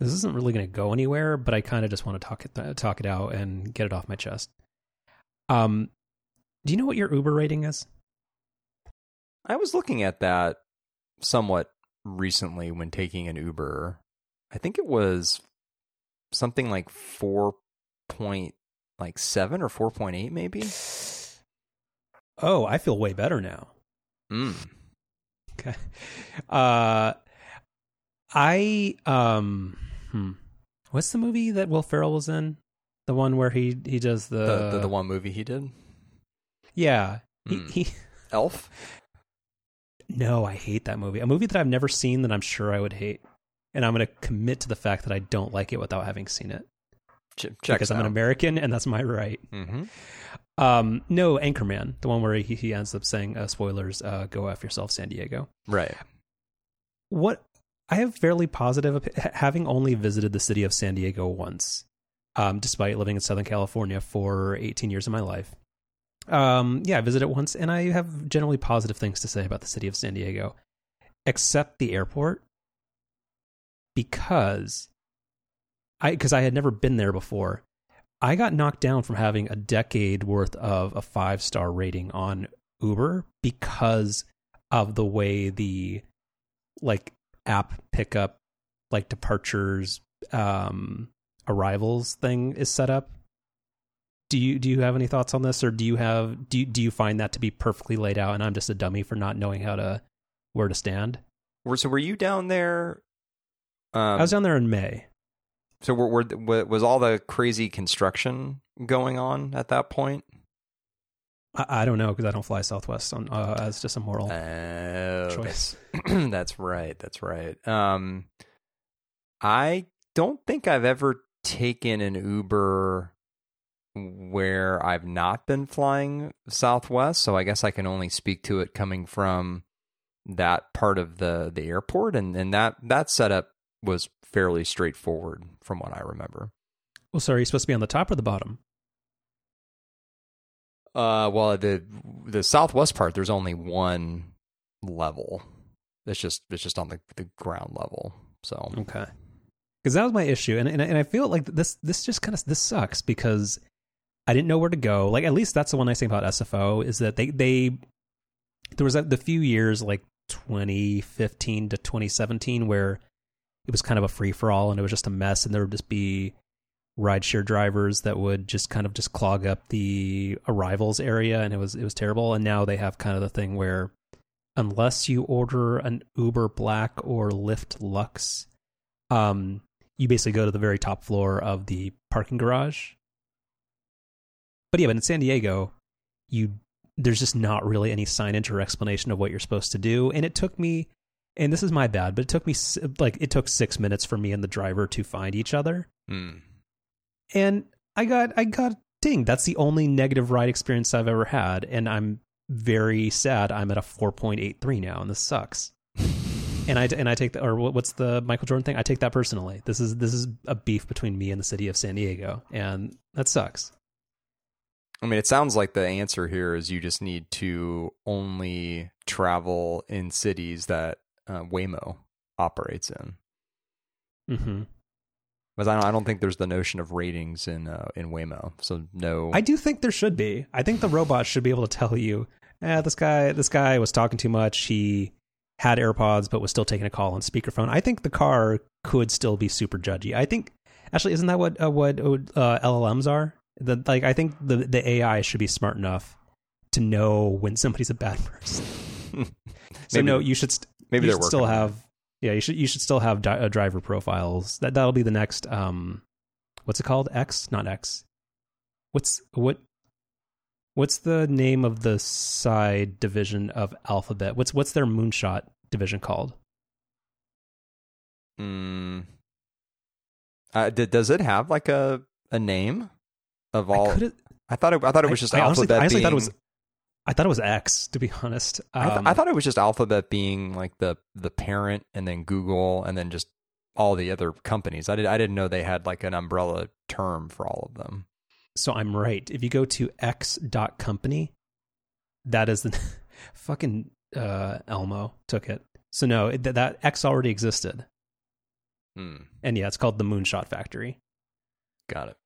this isn't really going to go anywhere, but I kind of just want to talk it talk it out and get it off my chest. Um, do you know what your Uber rating is? I was looking at that somewhat recently when taking an Uber. I think it was something like four point like seven or four point eight, maybe. Oh, I feel way better now. Mm. Okay. Uh, I um, hmm. what's the movie that Will Ferrell was in? The one where he he does the The, the the one movie he did, yeah. Hmm. He, he Elf. no, I hate that movie. A movie that I've never seen that I'm sure I would hate, and I'm going to commit to the fact that I don't like it without having seen it Ch- checks because I'm an. American and that's my right. hmm Um, no, Anchorman, the one where he, he ends up saying, uh, "Spoilers, uh, go after yourself, San Diego." Right. What I have fairly positive, having only visited the city of San Diego once, um, despite living in Southern California for 18 years of my life. Um, yeah, I visited it once, and I have generally positive things to say about the city of San Diego, except the airport, because I because I had never been there before. I got knocked down from having a decade worth of a five star rating on Uber because of the way the like app pickup like departures um arrivals thing is set up do you do you have any thoughts on this or do you have do you, do you find that to be perfectly laid out and i'm just a dummy for not knowing how to where to stand so were you down there? Um, i was down there in may so were, were was all the crazy construction going on at that point? I, I don't know because i don't fly southwest on uh, as just a moral Oh, choice that's, that's right. That's right. Um, I don't think I've ever taken an Uber where I've not been flying Southwest, so I guess I can only speak to it coming from that part of the the airport, and and that that setup was fairly straightforward from what I remember. well sorry are you supposed to be on the top or the bottom Uh, well, the the Southwest part, there's only one level. It's just it's just on the the ground level. So Okay. Because that was my issue, and and, and I feel like this this just kind of this sucks because I didn't know where to go. Like at least that's the one nice thing about SFO is that they they there was a, the few years like 2015 to 2017 where it was kind of a free for all and it was just a mess, and there would just be rideshare drivers that would just kind of just clog up the arrivals area, and it was it was terrible. And now they have kind of the thing where unless you order an Uber Black or Lyft Lux, um, you basically go to the very top floor of the parking garage. But yeah, but in San Diego, you there's just not really any signage or explanation of what you're supposed to do, and it took me, and this is my bad, but it took me like it took six minutes for me and the driver to find each other, mm. And I got I got dinged. That's the only negative ride experience I've ever had, and I'm very sad. I'm at a 4.83 now, and this sucks. and I and I take the or what's the Michael Jordan thing? I take that personally. This is this is a beef between me and the city of San Diego, and that sucks. I mean, it sounds like the answer here is you just need to only travel in cities that uh, Waymo operates in. hmm Because I don't, I don't think there's the notion of ratings in uh, in Waymo. So no, I do think there should be. I think the robot should be able to tell you, eh, this guy this guy was talking too much. He had AirPods but was still taking a call on speakerphone. I think the car could still be super judgy. I think actually isn't that what uh, what uh, LLMs are? The, like I think the the AI should be smart enough to know when somebody's a bad person. So Maybe- no, you should st- maybe you they're should still have yeah you should you should still have di- uh, driver profiles. That that'll be the next um what's it called X not X. What's what What's the name of the side division of Alphabet? What's what's their moonshot division called? Mm. Uh, d- does it have like a a name of all? I, I thought it, I thought it was just I honestly, alphabet. I honestly being, thought it was. I thought it was X. To be honest, I, th- Um, I thought it was just alphabet being like the the parent, and then Google, and then just all the other companies. I did I didn't know they had like an umbrella term for all of them. so. I'm right. If you go to X dot company, that is the fucking uh, Elmo took it. So no, it, that X already existed. Hmm. And yeah, it's called the Moonshot Factory. Got it.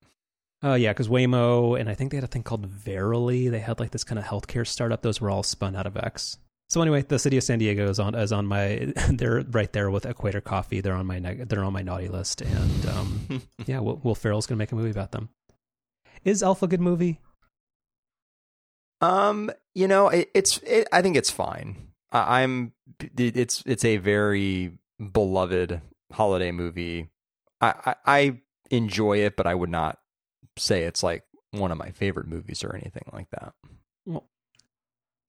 Uh, yeah, because Waymo and I think they had a thing called Verily. They had like this kind of healthcare startup. Those were all spun out of X. So anyway, the city of San Diego is on is on my. They're right there with Equator Coffee. They're on my they're on my naughty list, and um, yeah, Will, Will Ferrell's gonna make a movie about them. Is Elf a good movie? Um, you know, it, it's it, I think it's fine. I, I'm it's it's a very beloved holiday movie. I, I I enjoy it, but I would not say it's like one of my favorite movies or anything like that. Well,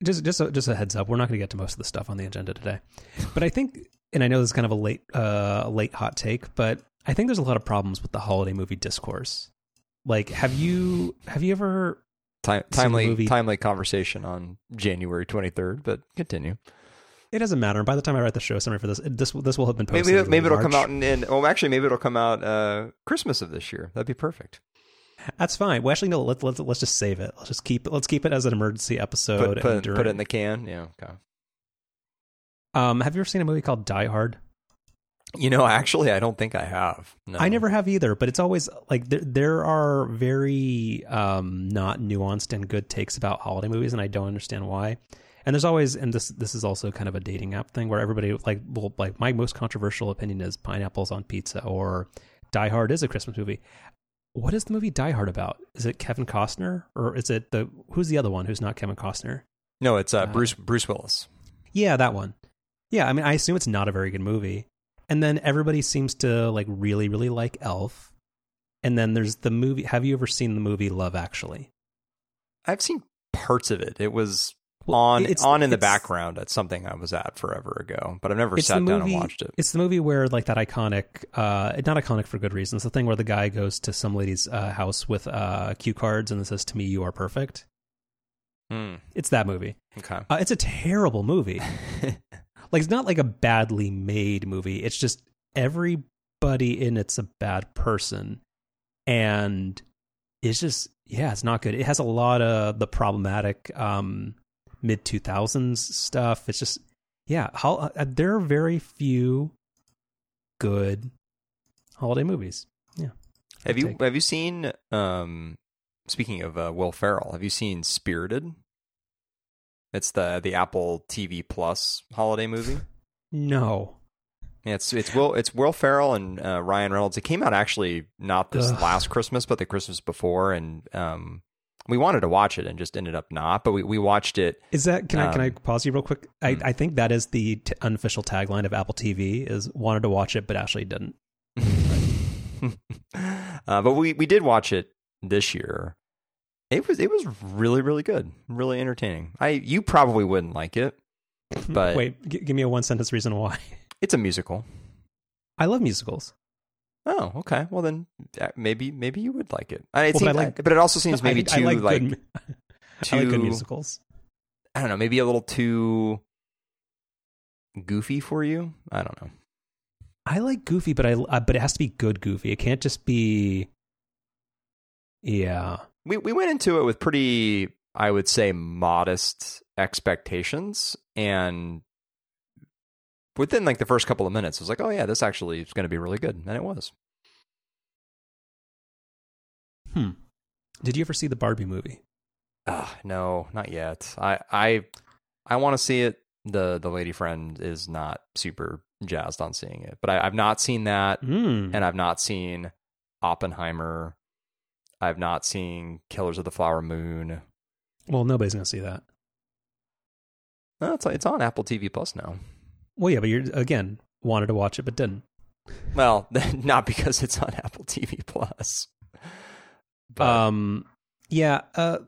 just just a, just a heads up, we're not going to get to most of the stuff on the agenda today, but I think, and I know this is kind of a late uh late hot take, but I think there's a lot of problems with the holiday movie discourse. Like, have you have you ever Time, timely movie- timely conversation on January 23rd, but continue. It doesn't matter. By the time I write the show summary for this, this this will have been posted. Maybe maybe it'll March. come out in, in oh actually maybe it'll come out uh Christmas of this year. That'd be perfect. That's fine. Well, actually, no. Let's let's let's just save it. Let's just keep it. Let's keep it as an emergency episode. Put and put, during- put it in the can. Yeah. Okay. Um, have you ever seen a movie called Die Hard? You know, actually, I don't think I have. No. I never have either, but it's always like there there are very um not nuanced and good takes about holiday movies, and I don't understand why. And there's always, and this this is also kind of a dating app thing where everybody like, well, like my most controversial opinion is pineapples on pizza or Die Hard is a Christmas movie. What is the movie Die Hard about? Is it Kevin Costner or is it the who's the other one who's not Kevin Costner? No, it's uh, Uh, Bruce Bruce Willis. Yeah, that one. Yeah, I mean, I assume it's not a very good movie. And then everybody seems to like really, really like Elf. And then there's the movie. Have you ever seen the movie Love Actually? I've seen parts of it. It was on it's- on in the background at something I was at forever ago, but I've never sat the down and watched it. It's the movie where like that iconic, uh, not iconic for good reasons. The thing where the guy goes to some lady's uh, house with uh, cue cards and it says, "To me, you are perfect." Hmm. It's that movie. Okay. Uh, it's a terrible movie. like it's not like a badly made movie it's just everybody in it's a bad person and it's just yeah it's not good it has a lot of the problematic um mid 2000s stuff it's just yeah how uh, there are very few good holiday movies Yeah. have you take. have you seen? Um, speaking of uh, Will Ferrell, have you seen Spirited? It's the the Apple TV Plus holiday movie. no Yeah, it's it's Will it's Will Ferrell and uh, Ryan Reynolds. It came out actually not this Ugh. last Christmas, but the Christmas before, and um, we wanted to watch it and just ended up not. But we, we watched it. is that can i can i Um, pause you real quick i, hmm. I think that is the t- unofficial tagline of apple tv is wanted to watch it but actually didn't uh, but we we did watch it this year. It was it was really really good, really entertaining. I you probably wouldn't like it. But- wait g- give me a one sentence reason why It's a musical. I love musicals. Oh, okay. Well then, uh, maybe maybe you would like it. I, it Well, but I seems- like- but it also seems maybe too like, like, good, too I like good musicals. I don't know, maybe a little too goofy for you. I don't know. I like Goofy, but I uh, but it has to be good Goofy. It can't just be. Yeah, We we went into it with pretty, I would say, modest expectations, and within like the first couple of minutes, it was like, oh yeah, this actually is going to be really good, and it was. hmm. Did you ever see the Barbie movie? Ah, no, not yet. I I I want to see it. the The lady friend is not super jazzed on seeing it, but I, I've not seen that, Mm. and I've not seen Oppenheimer. I've not seen Killers of the Flower Moon. Well, nobody's gonna see that. No, it's it's on Apple TV Plus now. Well, yeah, but you're again wanted to watch it but didn't. Well, not because it's on Apple TV Plus. But um, yeah. Uh,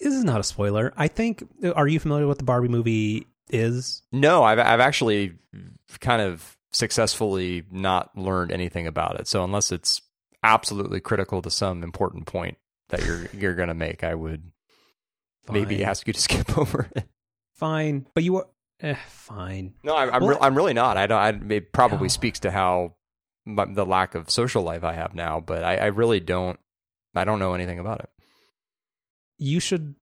this is not a spoiler. I think. Are you familiar with what the Barbie movie is? no, I've I've actually kind of successfully not learned anything about it. So unless it's absolutely critical to some important point that you're you're going to make, I would maybe ask you to skip over it. Fine, but you are eh, fine. No, I, I'm Well- re- I'm really not. I don't. I, it probably No. speaks to how the lack of social life I have now, but I, I really don't. I don't know anything about it. You should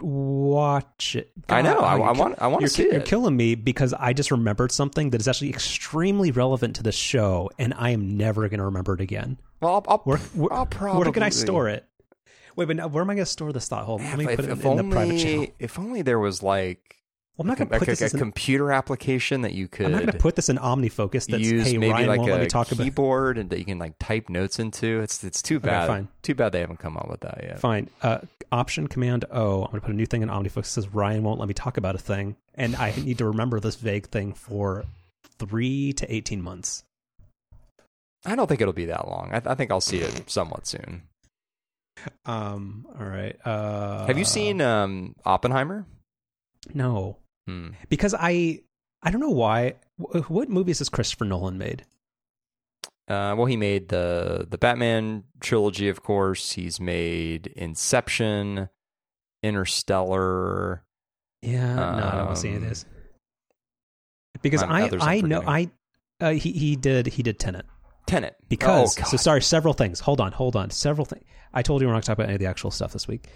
watch it. I know. I, I want. I want to see ki- you're it. killing me because I just remembered something that is actually extremely relevant to the show, and I am never going to remember it again. well, I'll, I'll, Where, where, I'll probably. where can I store it? Wait, but now, where am I going to store this thought? Hold on, let me if, put it in, only, the private channel. If only there was like Well, I'm not going to put a, this a in. computer application that you could I'm not going to put this in OmniFocus. That's use hey maybe Ryan like won't a let me talk about. keyboard and that you can like type notes into. It's it's too bad. fine. Too bad they haven't come up with that yet. Fine. Uh, option Command O. I'm going to put a new thing in OmniFocus. It says Ryan won't let me talk about a thing, and I need to remember this vague thing for three to eighteen months. I don't think it'll be that long. I, I think I'll see it somewhat soon. Um. All right. Uh, Have you seen um, Oppenheimer? No, Hmm. because I I don't know why. What movies has Christopher Nolan made? Uh, well, he made the the Batman trilogy, of course. He's made Inception, Interstellar. Yeah, no, I don't want to see any of Um, this. Because I I'm know I uh, he he did he did Tenet. Tenet. because oh, so sorry several things hold on hold on several things i told you we're not talking about any of the actual stuff this week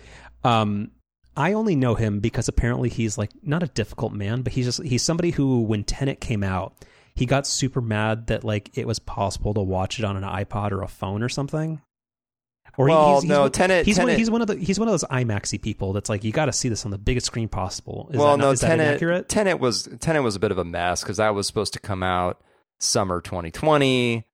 um i only know him because apparently he's like not a difficult man but he's just he's somebody who when tenet came out he got super mad that like it was possible to watch it on an ipod or a phone or something or Well, he's, he's no, one, Tenet- he's, One, he's one of the he's one of those imaxy people that's like you got to see this on the biggest screen possible is well, that not, no, is that inaccurate Tenet was Tenet was a bit of a mess because that was supposed to come out summer 2020.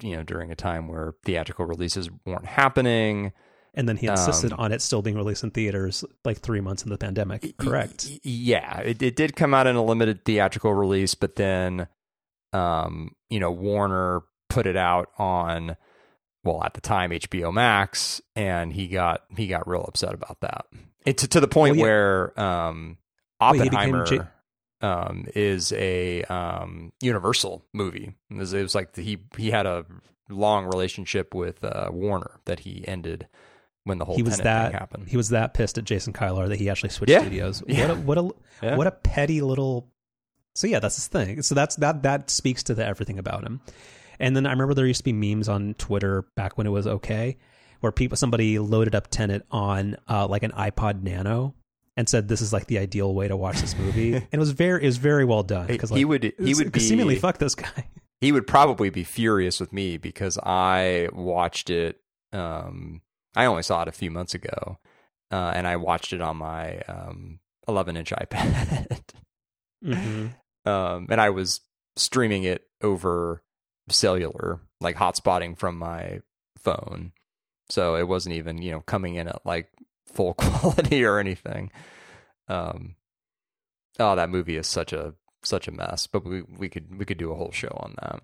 You know, during a time where theatrical releases weren't happening. And then he insisted um, on it still being released in theaters like three months in the pandemic correct Yeah, it, it did come out in a limited theatrical release, but then, um, you know, Warner put it out on, well, at the time HBO Max, and he got he got real upset about that. It to, to the point Well, yeah. where um, Oppenheimer. J- um, is a um, Universal movie. It was, it was like he he had a long relationship with uh, Warner that he ended when the whole he was that thing happened. he was that pissed at Jason Kilar that he actually switched Yeah. studios. Yeah. What a what a Yeah. what a petty little. So yeah, that's his thing. So that's that that speaks to the everything about him. And then I remember there used to be memes on Twitter back when it was okay, where people somebody loaded up Tenet on uh, like an iPod Nano and said this is like the ideal way to watch this movie, and it was very it was very well done because like, he would he would be seemingly fuck this guy. he would probably be furious with me because I watched it. Um, I only saw it a few months ago, uh, and I watched it on my um, 11 inch iPad. Mm-hmm. um, and I was streaming it over cellular, like hotspotting from my phone. So it wasn't even you know coming in at like full quality or anything. Um, oh, that movie is such a such a mess. But we we could we could do a whole show on that.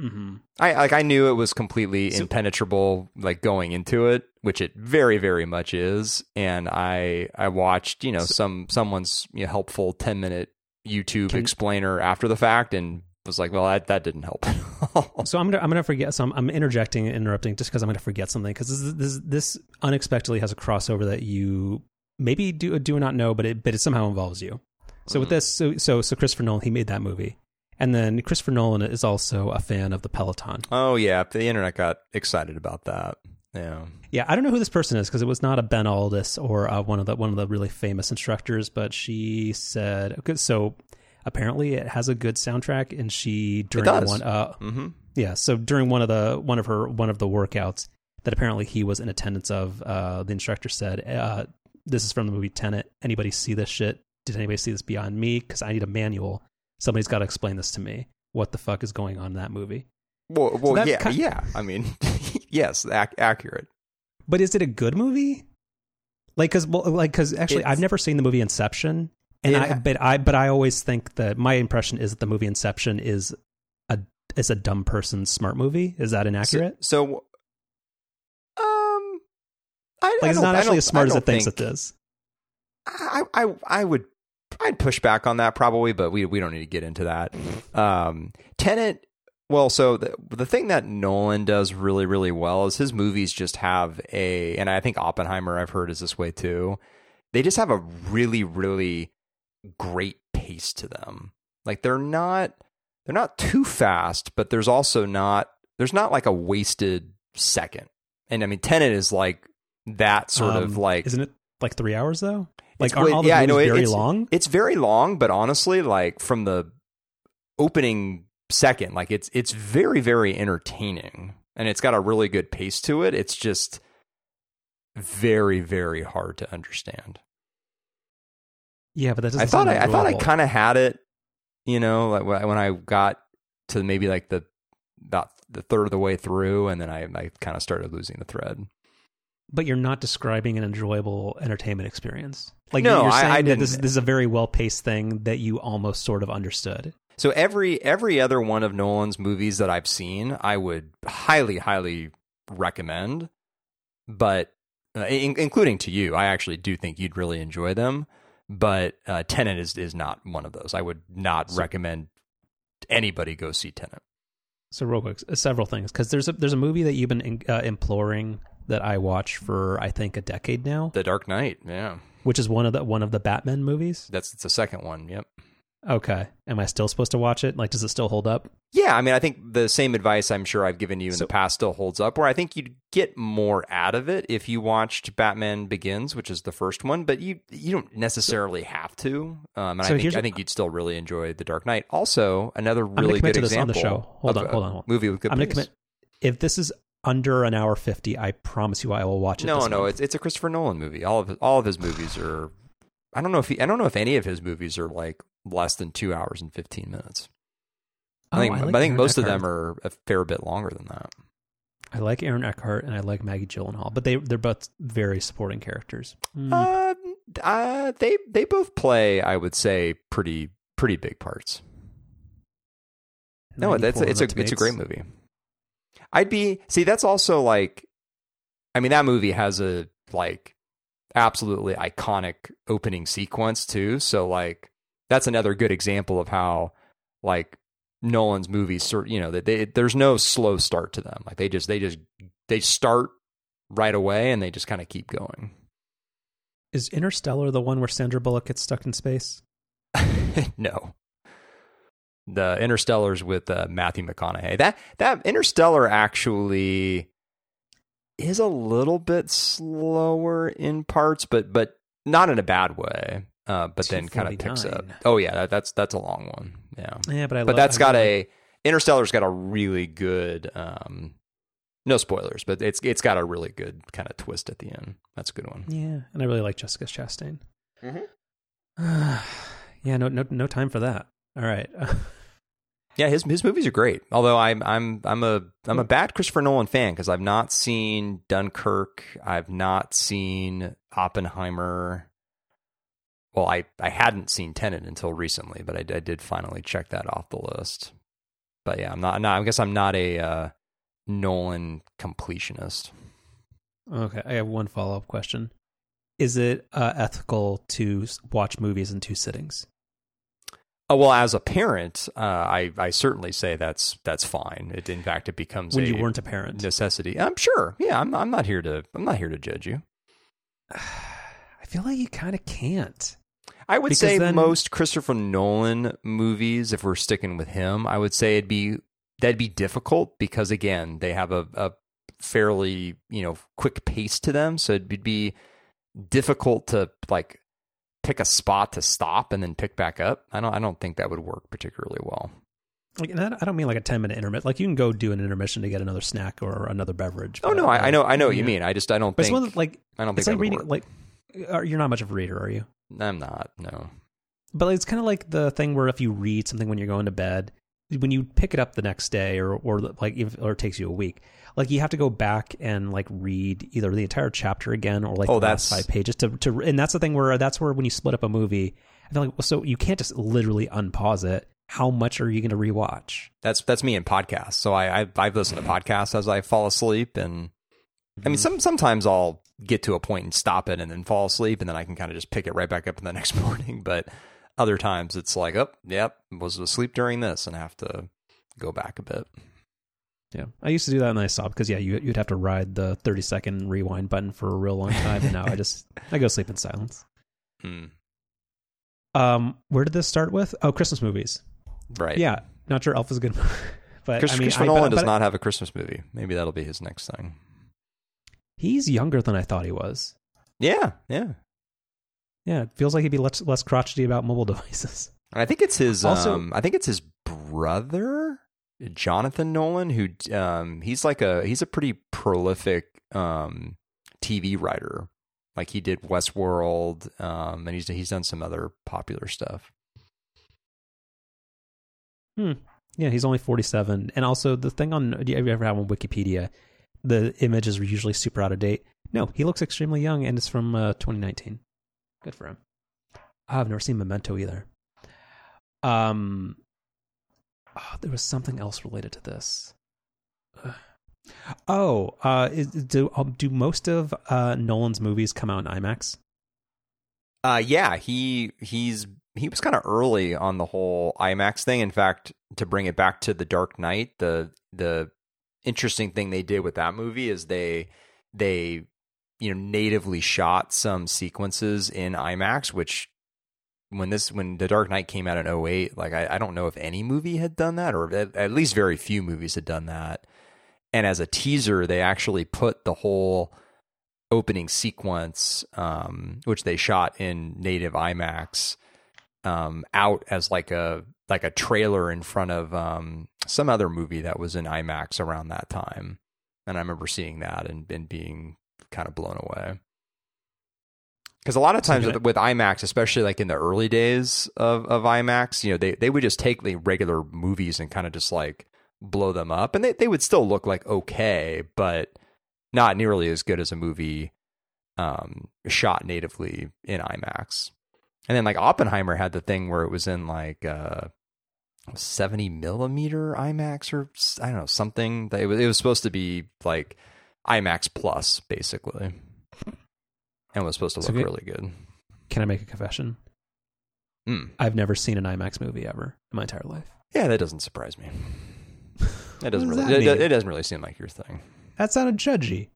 Mm-hmm. I like I knew it was completely So- impenetrable like going into it, which it very very much is. And I I watched you know So- some someone's you know, helpful ten minute YouTube Can- explainer after the fact and was like, well that that didn't help at all. So I'm gonna I'm gonna forget. So I'm, I'm interjecting, and interrupting, just because I'm gonna forget something. Because this, this this unexpectedly has a crossover that you maybe do do not know, but it but it somehow involves you. So with Mhm. this, so so so Christopher Nolan, he made that movie, and then Christopher Nolan is also a fan of the Peloton. oh yeah, the internet got excited about that. Yeah. Yeah, I don't know who this person is because it was not a Ben Alldis or uh, one of the one of the really famous instructors, but she said okay, so. Apparently, it has a good soundtrack, and she during one uh, Mm-hmm. Yeah, so during one of the one of her one of the workouts that apparently he was in attendance of, uh, the instructor said, uh, "This is from the movie Tenet. Anybody see this shit? Did anybody see this beyond me? Because I need a manual. Somebody's got to explain this to me. What the fuck is going on in that movie? Well, well, that yeah, ki- yeah. I mean, yes, ac- accurate. But is it a good movie? Like, cause well, like, cause actually, It's- I've never seen the movie Inception, and I, but I, but I always think that my impression is that the movie Inception is a is a dumb person's smart movie. Is that inaccurate? So, so um, I, I it's don't- actually as smart as it thinks think- it is. I, I I would I'd push back on that probably, but we we don't need to get into that. Um, Tenet. Well, so the the thing that Nolan does really really well is his movies just have a, and I think Oppenheimer I've heard is this way too. They just have a really really great pace to them. Like they're not they're not too fast, but there's also not there's not like a wasted second. And I mean, Tenet is like that sort of Um, like isn't it like three hours though. Like It's aren't all the yeah, know, it- very it's- long? It's very long, but honestly, like from the opening second, like it's it's very very entertaining, and it's got a really good pace to it. It's just very very hard to understand. Yeah, but that doesn't. I thought I, I thought I kind of had it, you know, like when when I got to maybe like the about the third of the way through, and then I I kind of started losing the thread. But you're not describing an enjoyable entertainment experience. Like No, you're I- saying I that this, this is a very well paced thing that you almost sort of understood. So every every other one of Nolan's movies that I've seen, I would highly highly recommend. But uh, in, including to you, I actually do think you'd really enjoy them. But uh, Tenet is is not one of those. I would not recommend anybody go see Tenet. So real quick, several things because there's a there's a movie that you've been uh, imploring that I watched for I think a decade now, The Dark Knight, yeah, which is one of the one of the Batman movies. that's it's the second one. Yep. Okay, am I still supposed to watch it? Like, does it still hold up? Yeah, I mean, I think the same advice I'm sure I've given you in So- the past still holds up. Where I think you'd get more out of it if you watched Batman Begins, which is the first one, but you you don't necessarily have to. Um, and So I think I think you'd still really enjoy The Dark Knight. Also, another really good to this on the example. show. Hold on, a hold on, hold on. Movie with good I'm gonna commit. If this is under an hour fifty, I promise you I will watch it. No, no, month. it's it's a Christopher Nolan movie. All of his, all of his movies are. I don't know if he, I don't know if any of his movies are like less than two hours and fifteen minutes. I Oh, think I I, think most of them are a fair bit longer than that. I like Aaron Eckhart and I like Maggie Gyllenhaal, but they they're both very supporting characters. Mm. Uh, uh, they they both play, I would say, pretty pretty big parts. No, that's it's a it's a great movie. I'd be see that's also like, I mean that movie has a like absolutely iconic opening sequence too. So like that's another good example of how like Nolan's movies sort you know that they there's no slow start to them. Like they just they just they start right away and they just kind of keep going. Is Interstellar the one where Sandra Bullock gets stuck in space? no. The Interstellar's with uh, Matthew McConaughey. That that Interstellar actually is a little bit slower in parts, but but not in a bad way. Uh, but then kind of picks up. Oh yeah, that, that's that's a long one. Yeah, Yeah, but I but love, that's I got love- a Interstellar's got a really good. Um, no spoilers, but it's it's got a really good kind of twist at the end. That's a good one. yeah, and I really like Jessica Chastain. Mhm. yeah, no, no, no time for that. All right, Yeah, his his movies are great. Although I'm I'm I'm a I'm a bad Christopher Nolan fan because I've not seen Dunkirk. I've not seen Oppenheimer. Well, I, I hadn't seen Tenet until recently, but I, I did finally check that off the list. But yeah, I'm not. not I guess I'm not a uh, Nolan completionist. okay. I have one follow up question: Is it uh, ethical to watch movies in two sittings? Oh, well, as a parent, uh, I I certainly say that's that's fine. It, in fact, it becomes When a you weren't a parent, necessity. I'm sure. Yeah, I'm I'm not here to I'm not here to judge you. I feel like you kind of can't. I would Because say then- most Christopher Nolan movies, if we're sticking with him, I would say it'd be that'd be difficult because again, they have a, a fairly you know quick pace to them, so it'd be difficult to like pick a spot to stop and then pick back up. I don't I don't think that would work particularly well. Like, I don't mean like a ten minute intermission. Like you can go do an intermission to get another snack or another beverage. Oh no, I, I know I know what you mean. I just I don't But it's think that, like I don't think it's like reading. Like you're not much of a reader, are you? I'm not. No. But it's kind of like the thing where if you read something when you're going to bed, when you pick it up the next day, or or like if, or it takes you a week, like you have to go back and like read either the entire chapter again or like Oh, the last five pages to to. And that's the thing where that's where when you split up a movie, I feel like well, so you can't just literally unpause it. How much are you going to rewatch? That's that's me in podcasts. So I, I I've listened to podcasts as I fall asleep, and I mean mm-hmm. some sometimes I'll get to a point and stop it and then fall asleep, and then I can kind of just pick it right back up in the next morning. But other times it's like, oh, yep, was asleep during this, and have to go back a bit. Yeah, I used to do that and I stopped because yeah, you you'd have to ride the thirty second rewind button for a real long time, and now I just I go sleep in silence. Hmm. Um, where did this start with? Oh, Christmas movies. Right. Yeah, not sure Elf is a good, movie, but Chris, I mean, Christopher I- Nolan but- does but not have a Christmas movie. Maybe that'll be his next thing. He's younger than I thought he was. Yeah, yeah. Yeah, it feels like he'd be less, less crotchety about mobile devices. I think it's his. Also- um, I think it's his brother, Jonathan Nolan, who um, he's like a he's a pretty prolific um, TV writer. Like he did Westworld, um, and he's he's done some other popular stuff. Hmm. Yeah, he's only 47. And also, the thing on, do you ever have on Wikipedia, the images are usually super out of date. No, he looks extremely young, and it's from uh, 2019. Good for him. I've never seen Memento either. Um, oh, there was something else related to this. Ugh. Oh, uh, is, do um, do most of uh, Nolan's movies come out in IMAX? Uh, yeah, he he's he was kind of early on the whole IMAX thing. In fact, to bring it back to the Dark Knight, the the interesting thing they did with that movie is they they you know natively shot some sequences in IMAX, which when this when the Dark Knight came out in 08, like I, I don't know if any movie had done that, or at, at least very few movies had done that. And as a teaser, they actually put the whole opening sequence, um, which they shot in native IMAX, um, out as like a like a trailer in front of um, some other movie that was in IMAX around that time. And I remember seeing that and, and being kind of blown away. Because a lot of times with, with IMAX, especially like in the early days of, of IMAX, you know, they, they would just take the regular movies and kind of just like blow them up. And they, they would still look like okay, but not nearly as good as a movie um, shot natively in IMAX. And then like Oppenheimer had the thing where it was in like uh, 70 millimeter IMAX or I don't know something. That it was it was supposed to be like IMAX plus basically, and was supposed to So look really good. Can I make a confession? Mm. I've never seen an IMAX movie ever in my entire life. Yeah, that doesn't surprise me. It doesn't does really. that It, it doesn't really seem like your thing. That sounded judgy.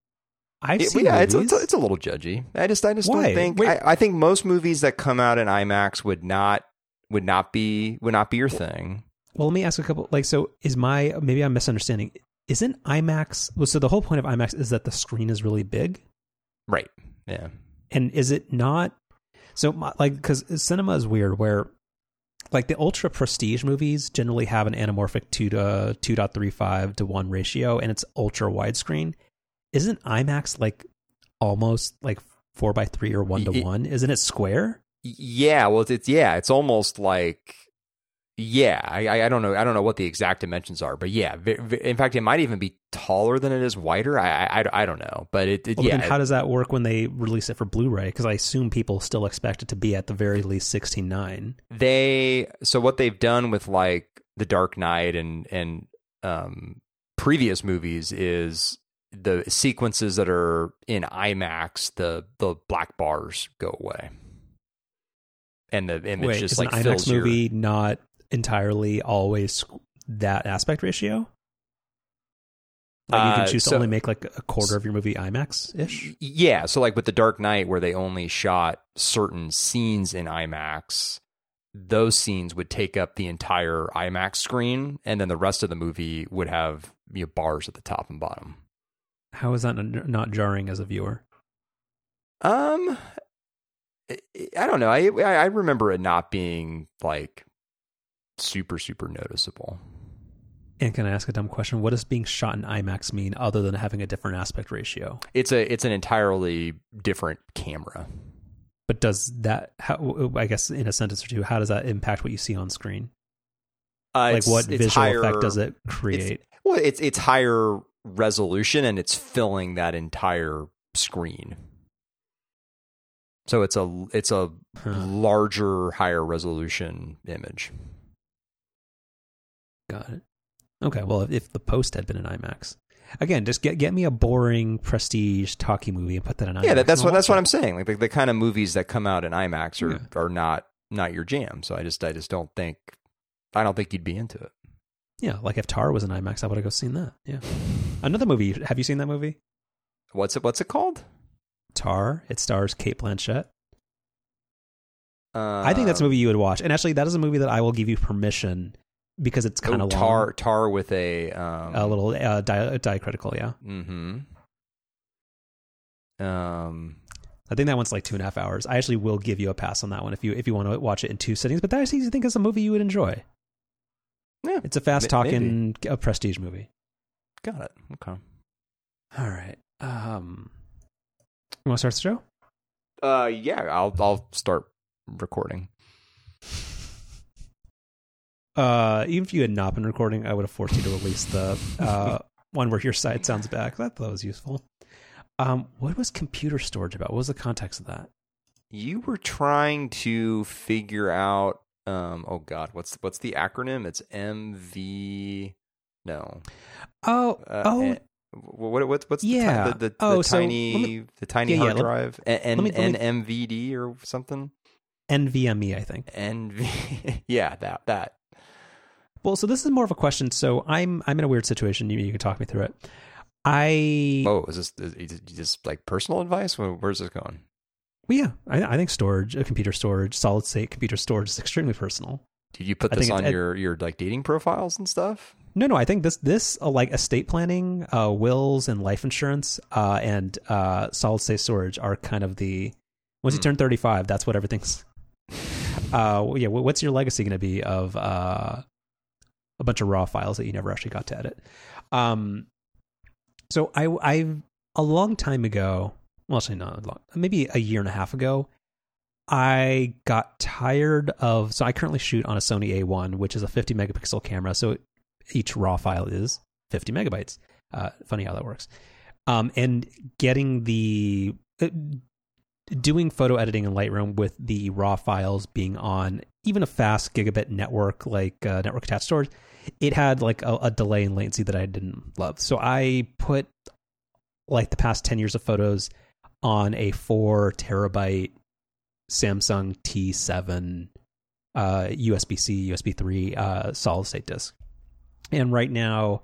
I've It- seen yeah, it's, it's, it's a little judgy. I just I just Why? don't think I, I think most movies that come out in IMAX would not would not be would not be your thing. Well, let me ask a couple. Like, so is my maybe I'm misunderstanding. Isn't IMAX? Well, so the whole point of IMAX is that the screen is really big, Right. Yeah. And is it not? So, my- like, because cinema is weird, where like the ultra prestige movies generally have an anamorphic two to two point three five to one ratio, and it's ultra widescreen. Isn't IMAX like almost like four by three or 1 to 1 Isn't it square? Yeah, well, it's yeah, it's almost like yeah. I, I don't know I don't know what the exact dimensions are, but yeah. in fact, it might even be taller than it is wider. I I, I- I don't know, but it, it Well, yeah. how does that work when they release it for Blu-ray? Because I assume people still expect it to be at the very least sixteen nine. they so what they've done with like the Dark Knight and and um previous movies is the sequences that are in IMAX, the the black bars go away. And the image Wait, just like an fills IMAX your- movie not entirely always that aspect ratio? Like you Uh, can choose so- to only make like a quarter of your movie IMAX ish. Yeah, so like with the Dark Knight, where they only shot certain scenes in IMAX, those scenes would take up the entire IMAX screen, and then the rest of the movie would have you know, bars at the top and bottom. How is that not jarring as a viewer? Um, I- I don't know. I I remember it not being like super super noticeable. And can I ask a dumb question? What does being shot in IMAX mean other than having a different aspect ratio? It's a it's an entirely different camera. But does that, how, I guess, in a sentence or two, how does that impact what you see on screen? Uh, Like, what visual higher- effect does it create? Well, it's it's higher resolution and it's filling that entire screen. So it's a it's a Huh. larger, higher resolution image. Got it. Okay, well, if, if the post had been an IMAX, again, just get get me a boring prestige talkie movie and put that in IMAX. Yeah, that, that's what that's what watch I'm saying. Like the, the kind of movies that come out in IMAX are Yeah. are not not your jam. So I just I just don't think I don't think you'd be into it. it. Yeah, like if Tar was an IMAX, I would have go seen that. Yeah, another movie. Have you seen that movie? What's it What's it called? Tar. It stars Cate Blanchett. Uh, I think that's a movie you would watch, and actually, that is a movie that I will give you permission because it's kind oh, of tar tar with a um, a little uh, di- diacritical. Yeah, Mm-hmm. Um. I think that one's like two and a half hours. I actually will give you a pass on that one if you if you want to watch it in two sittings. But that I think is a movie you would enjoy. Yeah, It's a fast talking a prestige movie. got it. Okay. All right. Um, you want to start the show? Uh, yeah, I'll I'll start recording. Uh, even if you had not been recording, I would have forced you to release the uh, one where your side sounds back. That that was useful. Um, what was computer storage about? What was the context of that? You were trying to figure out. Um. Oh God, what's what's the acronym? It's MV. No. Oh, Uh, oh, eh, what what what's the ti- Yeah. the, the, the Oh, so tiny me- the tiny yeah, yeah, hard let- drive N let me- let me- NVD or something NVMe, I think. NV yeah that that Well, so this is more of a question. So I'm I'm in a weird situation. You you can talk me through it. I oh is this is just like personal advice where's this going well, yeah, I, I think storage, uh, computer storage, solid state computer storage is extremely personal. did you put this on your your like dating profiles and stuff No, no, I think this this uh, like estate planning, uh, wills and life insurance, uh, and uh, solid state storage are kind of the once you Hmm. turn thirty five, that's what everything's. Uh, yeah, what's your legacy going to be of uh, a bunch of raw files that you never actually got to edit? Um, so I I a long time ago, well, actually not long, maybe a year and a half ago, I got tired of. So I currently shoot on a Sony A1, which is a 50 megapixel camera. So each raw file is 50 megabytes. Uh, funny how that works. Um, and getting the uh, doing photo editing in Lightroom with the raw files being on even a fast gigabit network like uh, network attached storage, it had like a, a delay in latency that I didn't love. So I put like the past 10 years of photos on a four terabyte Samsung T7 uh, USB C, USB 3 uh, solid state disk. And right now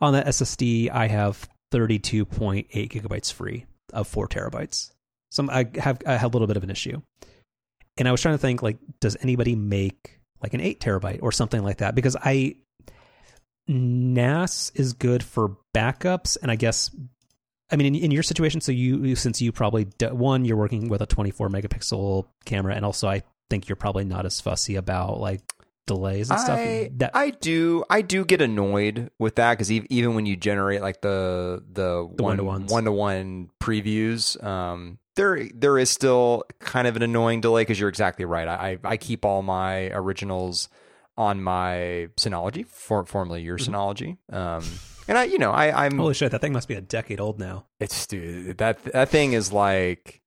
on that SSD, I have 32.8 gigabytes free of four terabytes. So I have I have a little bit of an issue. And I was trying to think like, does anybody make like an eight terabyte or something like that? Because I NAS is good for backups, and I guess I mean in, in your situation. So you since you probably one you're working with a 24 megapixel camera, and also I think you're probably not as fussy about like delays and stuff. I, That I do I do get annoyed with that because even when you generate like the the, The one one-to-ones. one to one previews, um, there there is still kind of an annoying delay because you're exactly right. I I keep all my originals on my Synology, for, formerly your Mm-hmm. Synology, um, and I you know I I'm holy shit, that thing must be a decade old now. it's dude that that thing is like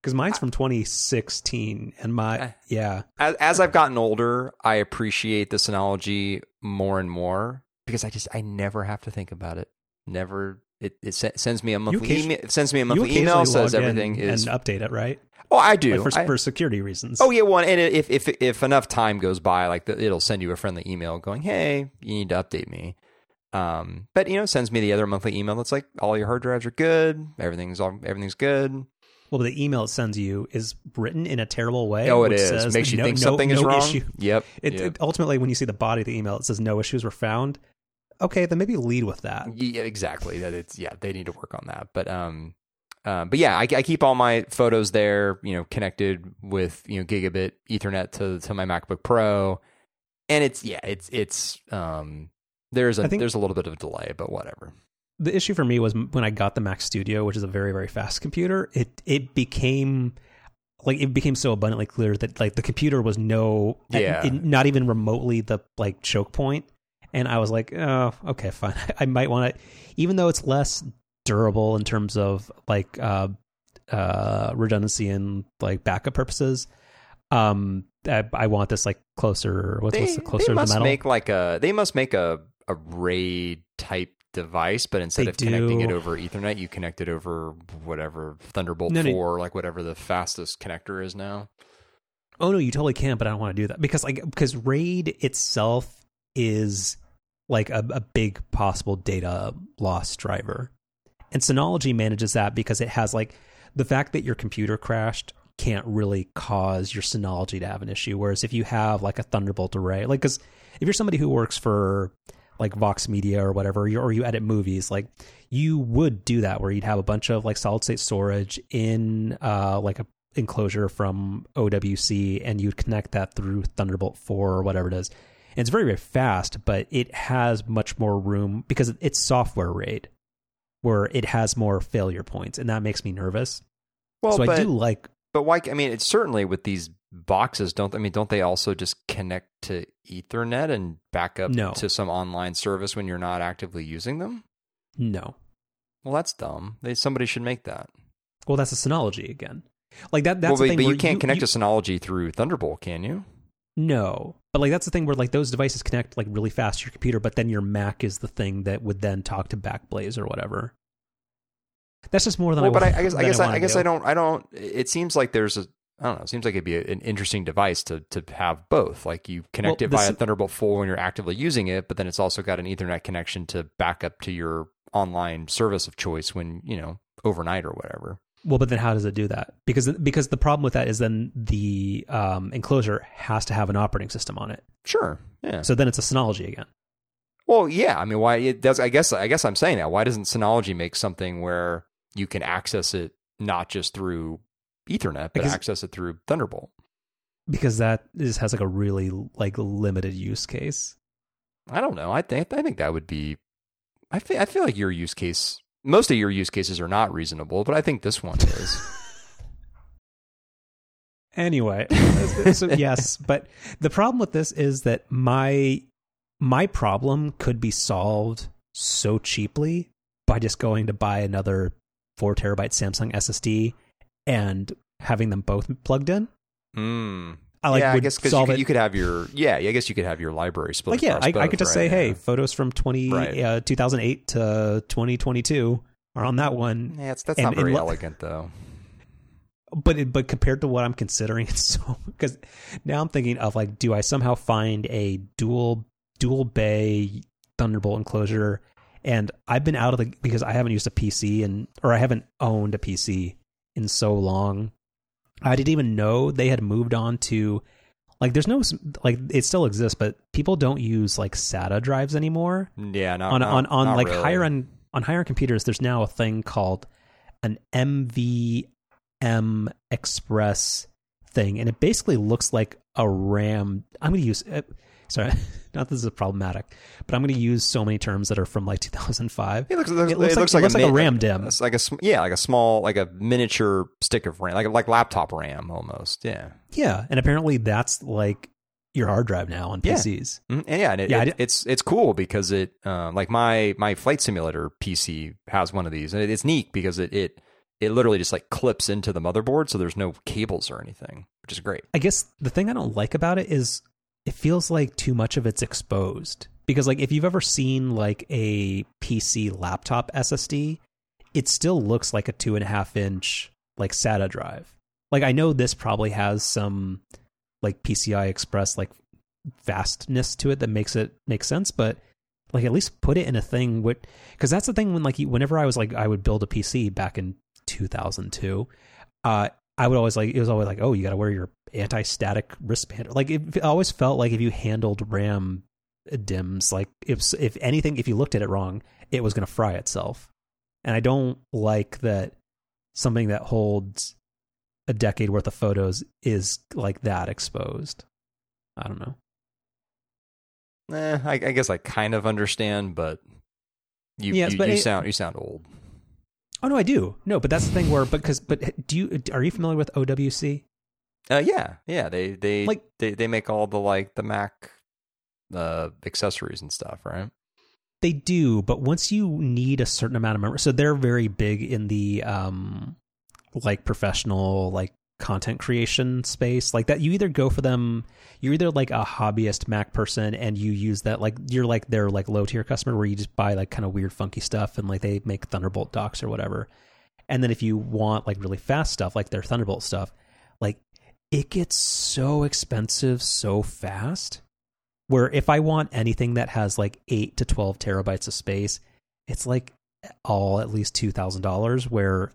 Because mine's from 2016, and my yeah, as, as I've gotten older, I appreciate the Synology more and more because I just I never have to think about it. Never. It, it sends me a monthly email. It sends me a monthly email. Says everything is. and update it, right? oh, I do. Like for, I- for security reasons. oh yeah, one. And if if if enough time goes by, like the, it'll send you a friendly email going, "Hey, you need to update me." Um, but you know, sends me the other monthly email that's like, "All your hard drives are good. Everything's all everything's good." Well, but the email it sends you is written in a terrible way. Oh, it which is. Says Makes you no, think no- something is no wrong. Issue. Yep. It, yep. it- ultimately, when you see the body of the email, it says no issues were found. Okay, then maybe lead with that. Yeah, exactly. That it's yeah, they need to work on that. But um, uh, but yeah, I, I keep all my photos there. You know, connected with you know gigabit Ethernet to to my MacBook Pro, and it's yeah, it's it's um, there's a there's a little bit of a delay, but whatever. the issue for me was when I got the Mac Studio, which is a very very fast computer. It it became like it became so abundantly clear that like the computer was no Yeah. it- not even remotely the like choke point. And I was like, oh, okay, fine. I might want to, even though it's less durable in terms of like uh, uh, redundancy and like backup purposes. Um, I, I want this like closer. What's, what's the closer they to the must metal? make like a they must make a a RAID type device, but instead They of connecting it over Ethernet, you connect it over whatever Thunderbolt No, no. four, like whatever the fastest connector is now. Oh no, you totally can, but I don't want to do that because like because RAID itself is like a, a big possible data loss driver, and Synology manages that because it has like the fact that your computer crashed can't really cause your Synology to have an issue. Whereas if you have like a Thunderbolt array, like because if you're somebody who works for like Vox Media or whatever, or you edit movies, like you would do that where you'd have a bunch of like solid state storage in uh, like a enclosure from OWC and you'd connect that through Thunderbolt 4 or whatever it is. And it's very, very fast, but it has much more room because it's software RAID where it has more failure points. And that makes me nervous. Well, so but, I do like. But why? I mean, it's certainly with these boxes, don't I mean, don't they also just connect to Ethernet and back up No. to some online service when you're not actively using them? No. Well, that's dumb. They, somebody should make that. Well, that's a Synology again. Like that. That's well, the but, thing. but you can't connect you- to Synology through Thunderbolt, can you? No, but like that's the thing where like those devices connect like really fast to your computer, but then your Mac is the thing that would then talk to Backblaze or whatever. That's just more than Well, I. but I, I guess I guess I, I guess do. I don't I don't. It seems like there's a I don't know. It seems like it'd be a, an interesting device to to have both. Like you connect Well, it via Thunderbolt 4 when you're actively using it, but then it's also got an Ethernet connection to back up to your online service of choice when you know overnight or whatever. Well, but then how does it do that? Because because the problem with that is then the um, enclosure has to have an operating system on it. Sure. Yeah. So then it's a Synology again. Well, yeah. I mean, why it does? I guess I guess I'm saying that. Why doesn't Synology make something where you can access it not just through Ethernet, but Because- access it through Thunderbolt? Because that just has like a really like limited use case. I don't know. I think I think that would be. I feel I feel like your use case. Most of your use cases are not reasonable, but I think this one is. Anyway, so yes, but the problem with this is that my my problem could be solved so cheaply by just going to buy another four terabyte Samsung SSD and having them both plugged in. Mm. I like yeah, I guess because you, solve could- it. you could have your yeah, I guess you could have your library split. like yeah, I, I both, could just right? say, hey, Yeah. photos from twenty Right. uh, two thousand eight to twenty twenty two are on that one. Yeah, it's, that's and- not very elegant though. but it, but compared to what I'm considering, it's so because now I'm thinking of like, do I somehow find a dual dual bay Thunderbolt enclosure? And I've been out of the because I haven't used a PC and or I haven't owned a PC in so long. I didn't even know they had moved on to like there's no like it still exists, but people don't use like SATA drives anymore. Yeah, not on not- on on not like really. higher end on higher end computers there's now a thing called an NVM Express thing and it basically looks like a RAM. I'm going to use uh, sorry not that this is problematic but I'm going to use so many terms that are from like 2005 It looks, it looks, It looks it like- looks like, looks a, like a RAM. It's like a yeah, like a small, like a miniature stick of RAM, like like laptop RAM almost. Yeah, yeah and apparently that's like your hard drive now on PCs Mhm. and yeah, and it, Yeah, it- it's it's cool because it uh, like my my flight simulator PC has one of these, and it, it's neat because it it it literally just like clips into the motherboard, so there's no cables or anything, which is great. I guess the thing I don't like about it is it feels like too much of it's exposed. Because like if you've ever seen like a PC laptop SSD, it still looks like a two and a half inch like SATA drive. Like I know this probably has some like PCI Express like vastness to it that makes it make sense, but like at least put it in a thing with because that's the thing when like whenever I was like I would build a PC back in 2002, uh, I would always like it was always like oh you got to wear your anti-static wristband. Like it, it always felt like if you handled RAM DIMMs, like if if anything, if you looked at it wrong, it was going to fry itself. And I don't like that something that holds a decade worth of photos is like that exposed. I don't know. Eh, I, I guess I kind of understand, but you Yes, you, but you it- sound you sound old. Oh no, I do. No, but that's the thing where but because but do you are you familiar with OWC? Uh, yeah, yeah. They they Like- they they make all the like the Mac uh accessories and stuff, right? They do, but once you need a certain amount of memory, so they're very big in the um like professional like content creation space like that you either go for them you're either like a hobbyist mac person and you use that like you're like their like low tier customer where you just buy like kind of weird funky stuff and like they make thunderbolt docks or whatever. And then if you want like really fast stuff like their thunderbolt stuff like it gets so expensive so fast where if I want anything that has like 8 to 12 terabytes of space, it's like all at least $2,000 where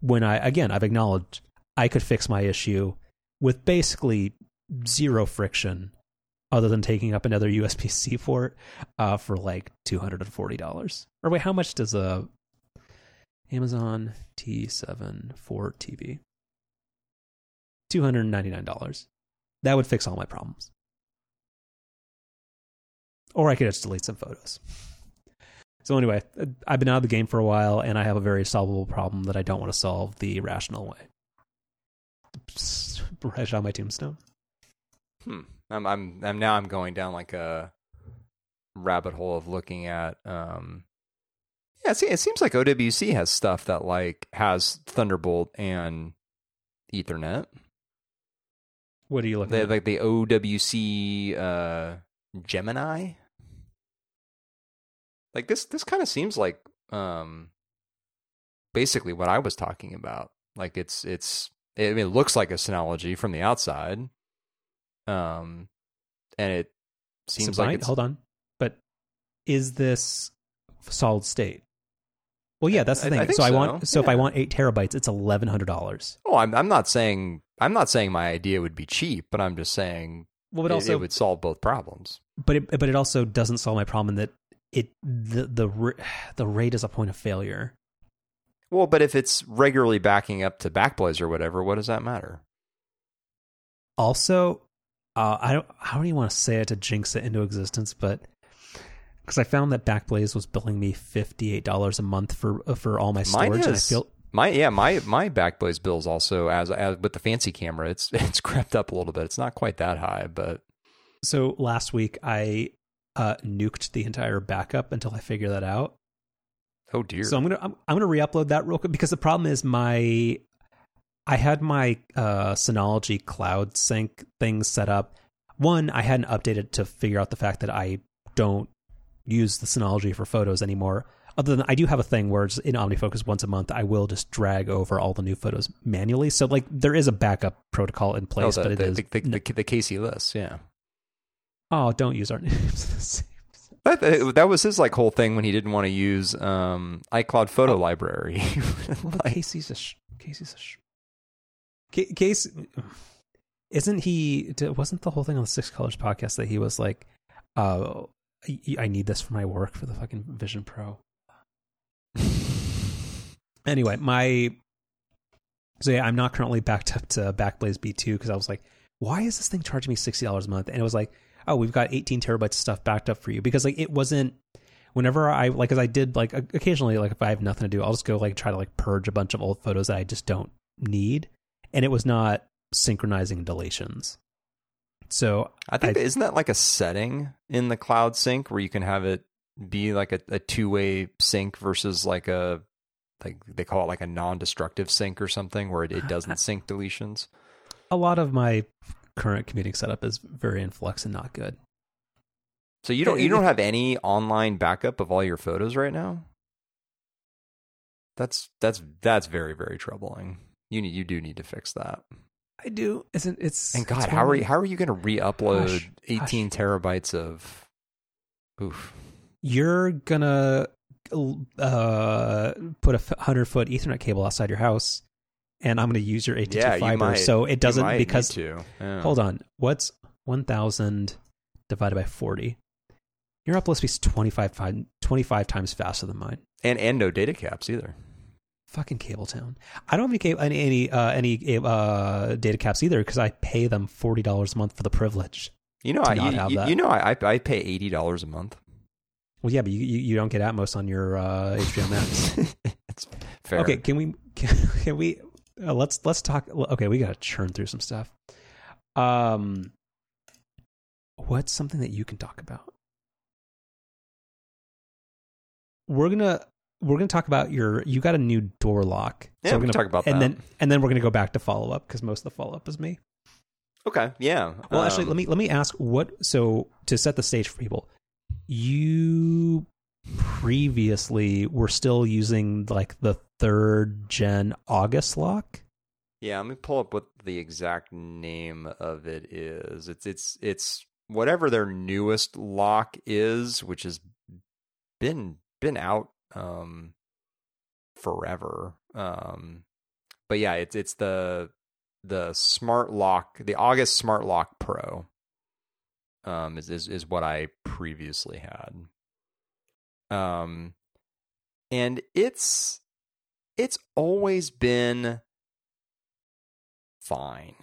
when I again I've acknowledged I could fix my issue with basically zero friction other than taking up another USB C port uh, for like two hundred and forty dollars. Or wait, how much does a Amazon T7 4 TV? Two hundred and ninety nine dollars. That would fix all my problems. Or I could just delete some photos. So anyway, I've been out of the game for a while, and I have a very solvable problem that I don't want to solve the rational way. Right on my tombstone. Hmm. I'm I'm I'm now I'm going down like a rabbit hole of looking at um yeah, see, it seems like OWC has stuff that like has Thunderbolt and Ethernet. What are you looking They at? like the OWC uh Gemini. Like this this kind of seems like um basically what I was talking about. Like it's it's I mean, it looks like a Synology from the outside. Um and it seems So like hold on, but is this solid state? Well, yeah, that's the thing. I think so I want so if I want eight terabytes, it's eleven hundred dollars. Oh, I'm I'm not saying I'm not saying my idea would be cheap, but I'm just saying Well, it, also, it would solve both problems. but it, but it also doesn't solve my problem that it the the the RAID is a point of failure. Well, but if it's regularly backing up to Backblaze or whatever, what does that matter? Also, uh, I don't I don't even want to say it to jinx it into existence, but because I found that Backblaze was billing me fifty eight dollars a month for uh, for all my Mine storage, and I is- feel My yeah, my my Backblaze bills also as as with the fancy camera, it's it's crept up a little bit. It's not quite that high, but so. Last week I uh, nuked the entire backup until I figure that out. Oh dear. So I'm gonna I'm, I'm gonna re-upload that real quick because the problem is my I had my uh, Synology Cloud Sync thing set up. One, I hadn't updated to figure out the fact that I don't use the Synology for photos anymore. Other than I do have a thing where it's in OmniFocus once a month, I will just drag over all the new photos manually. So like there is a backup protocol in oh, place, the, but it the, is the, the, the, the Casey Liss, yeah. oh don't use our names. That, that was his like whole thing when he didn't want to use um, iCloud Photo Oh. Library. Well, but Casey's a sh- Casey's a sh- Ca- Case isn't he? Wasn't the whole thing on the Six Colors podcast that he was like, uh, I, I need this for my work for the fucking Vision Pro. Anyway, my so yeah, I'm not currently backed up to Backblaze B2 because I was like, why is this thing charging me sixty dollars a month? And it was like, oh, we've got 18 terabytes of stuff backed up for you because like it wasn't. Whenever I like, as I did like occasionally, like if I have nothing to do, I'll just go like try to like purge a bunch of old photos that I just don't need, and it was not synchronizing deletions. So I think I- isn't that like a setting in the cloud sync where you can have it be like a, a two way sync versus like a like they call it like a non destructive sync or something where it, it doesn't sync deletions. a lot of my current commuting setup is very in flux and not good. So you don't you don't have any online backup of all your photos right now? That's that's that's very very troubling. You need you do need to fix that. I do. Isn't it's And God, it's how are you how are you going to re-upload Hush, 18 terabytes of oof. you're gonna uh, put a hundred foot Ethernet cable outside your house, and I'm gonna use your AT&T Yeah, you fiber, might- so it doesn't because to. Yeah. hold on, what's one thousand divided by forty? Your upload speed's 25, 25 times faster than mine. And and no data caps either. Fucking Cabletown. I don't have any cable, any any, uh, any uh, data caps either because I pay them forty dollars a month for the privilege. You know, to I, you, have you- that. you know, I I pay eighty dollars a month. Well, yeah, but you you, you don't get Atmos on your uh, HBO Max. it's fair. Okay, can we can, can we uh, let's let's talk okay, we got to churn through some stuff. Um what's something that you can talk about? We're going to we're to talk about your you got a new door lock. Yeah, we're we going can talk about and that. then and then we're going to go back to follow up cuz most of the follow up is me. Okay. Yeah. Well, actually, Um, let me let me ask what so to set the stage for people. You previously were still using like the third gen August lock. Yeah, let me pull up what the exact name of it is. It's it's it's whatever their newest lock is, which has been been out um forever. Um but yeah, it's it's the the smart lock, the August Smart Lock Pro. um, is, is is what I previously had. Um, and it's it's always been fine,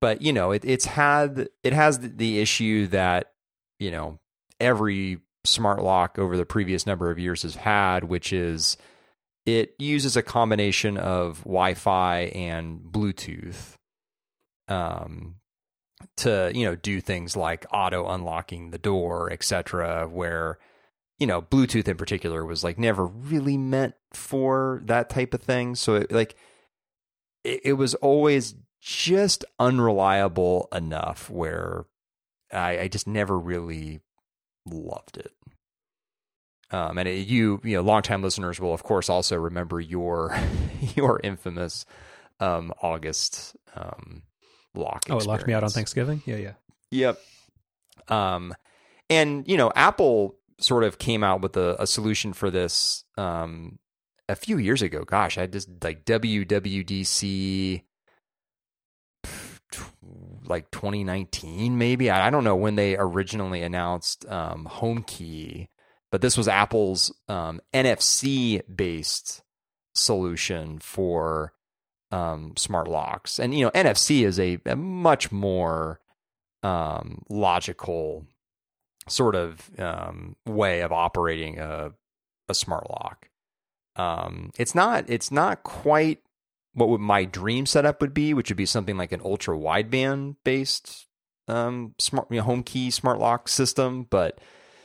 but you know, it, it's had it has the issue that you know every smart lock over the previous number of years has had, which is it uses a combination of Wi-Fi and Bluetooth um, to you know do things like auto unlocking the door, etc. Where you know Bluetooth in particular was like never really meant for that type of thing. So it, like it, it was always just unreliable enough where I, I just never really loved it. Um, and it, you, you know, longtime listeners will of course also remember your your infamous um, August um, lock. Oh, it locked me out on. Thanksgiving. Yeah, yeah. Yep. Um, and you know, Apple sort of came out with a, a solution for this um, a few years ago. Gosh, I just like WWDC like 2019 maybe I, don't know when they originally announced um, HomeKey, but this was Apple's um, NFC based solution for um, smart locks, and you know NFC is a, a much more um, logical sort of um, way of operating a a smart lock. Um, it's not it's not quite what would my dream setup would be, which would be something like an ultra wideband based um, smart you know, home key smart lock system. But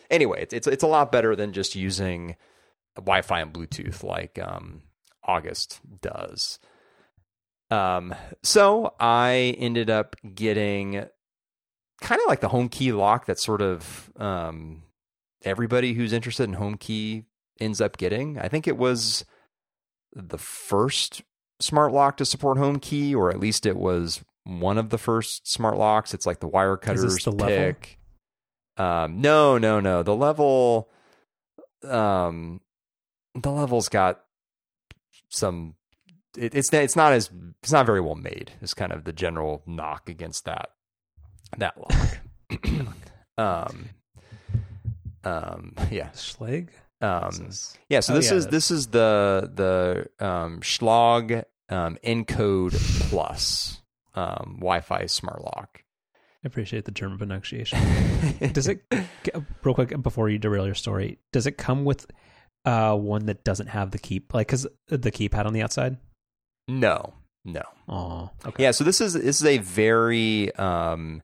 anyway, it's it's, it's a lot better than just using Wi-Fi and Bluetooth like um, August does. Um, so I ended up getting kind of like the home key lock that sort of um, everybody who's interested in home key ends up getting. I think it was the first smart lock to support home key, or at least it was one of the first smart locks. It's like the Wirecutter's the level? pick. Um, no, no, no. The level, um, the level's got some. It, it's it's not as it's not very well made. Is kind of the general knock against that that lock. um, um, yeah. Schlag. Um, yeah, so Oh, this yeah, is this is the the um, Schlag um, Encode Plus um, Wi-Fi smart lock. I appreciate the German pronunciation. Does it real quick before you derail your story? Does it come with uh one that doesn't have the key like cuz the keypad on the outside? No, no. Oh, okay. Yeah, so this is this is a very um,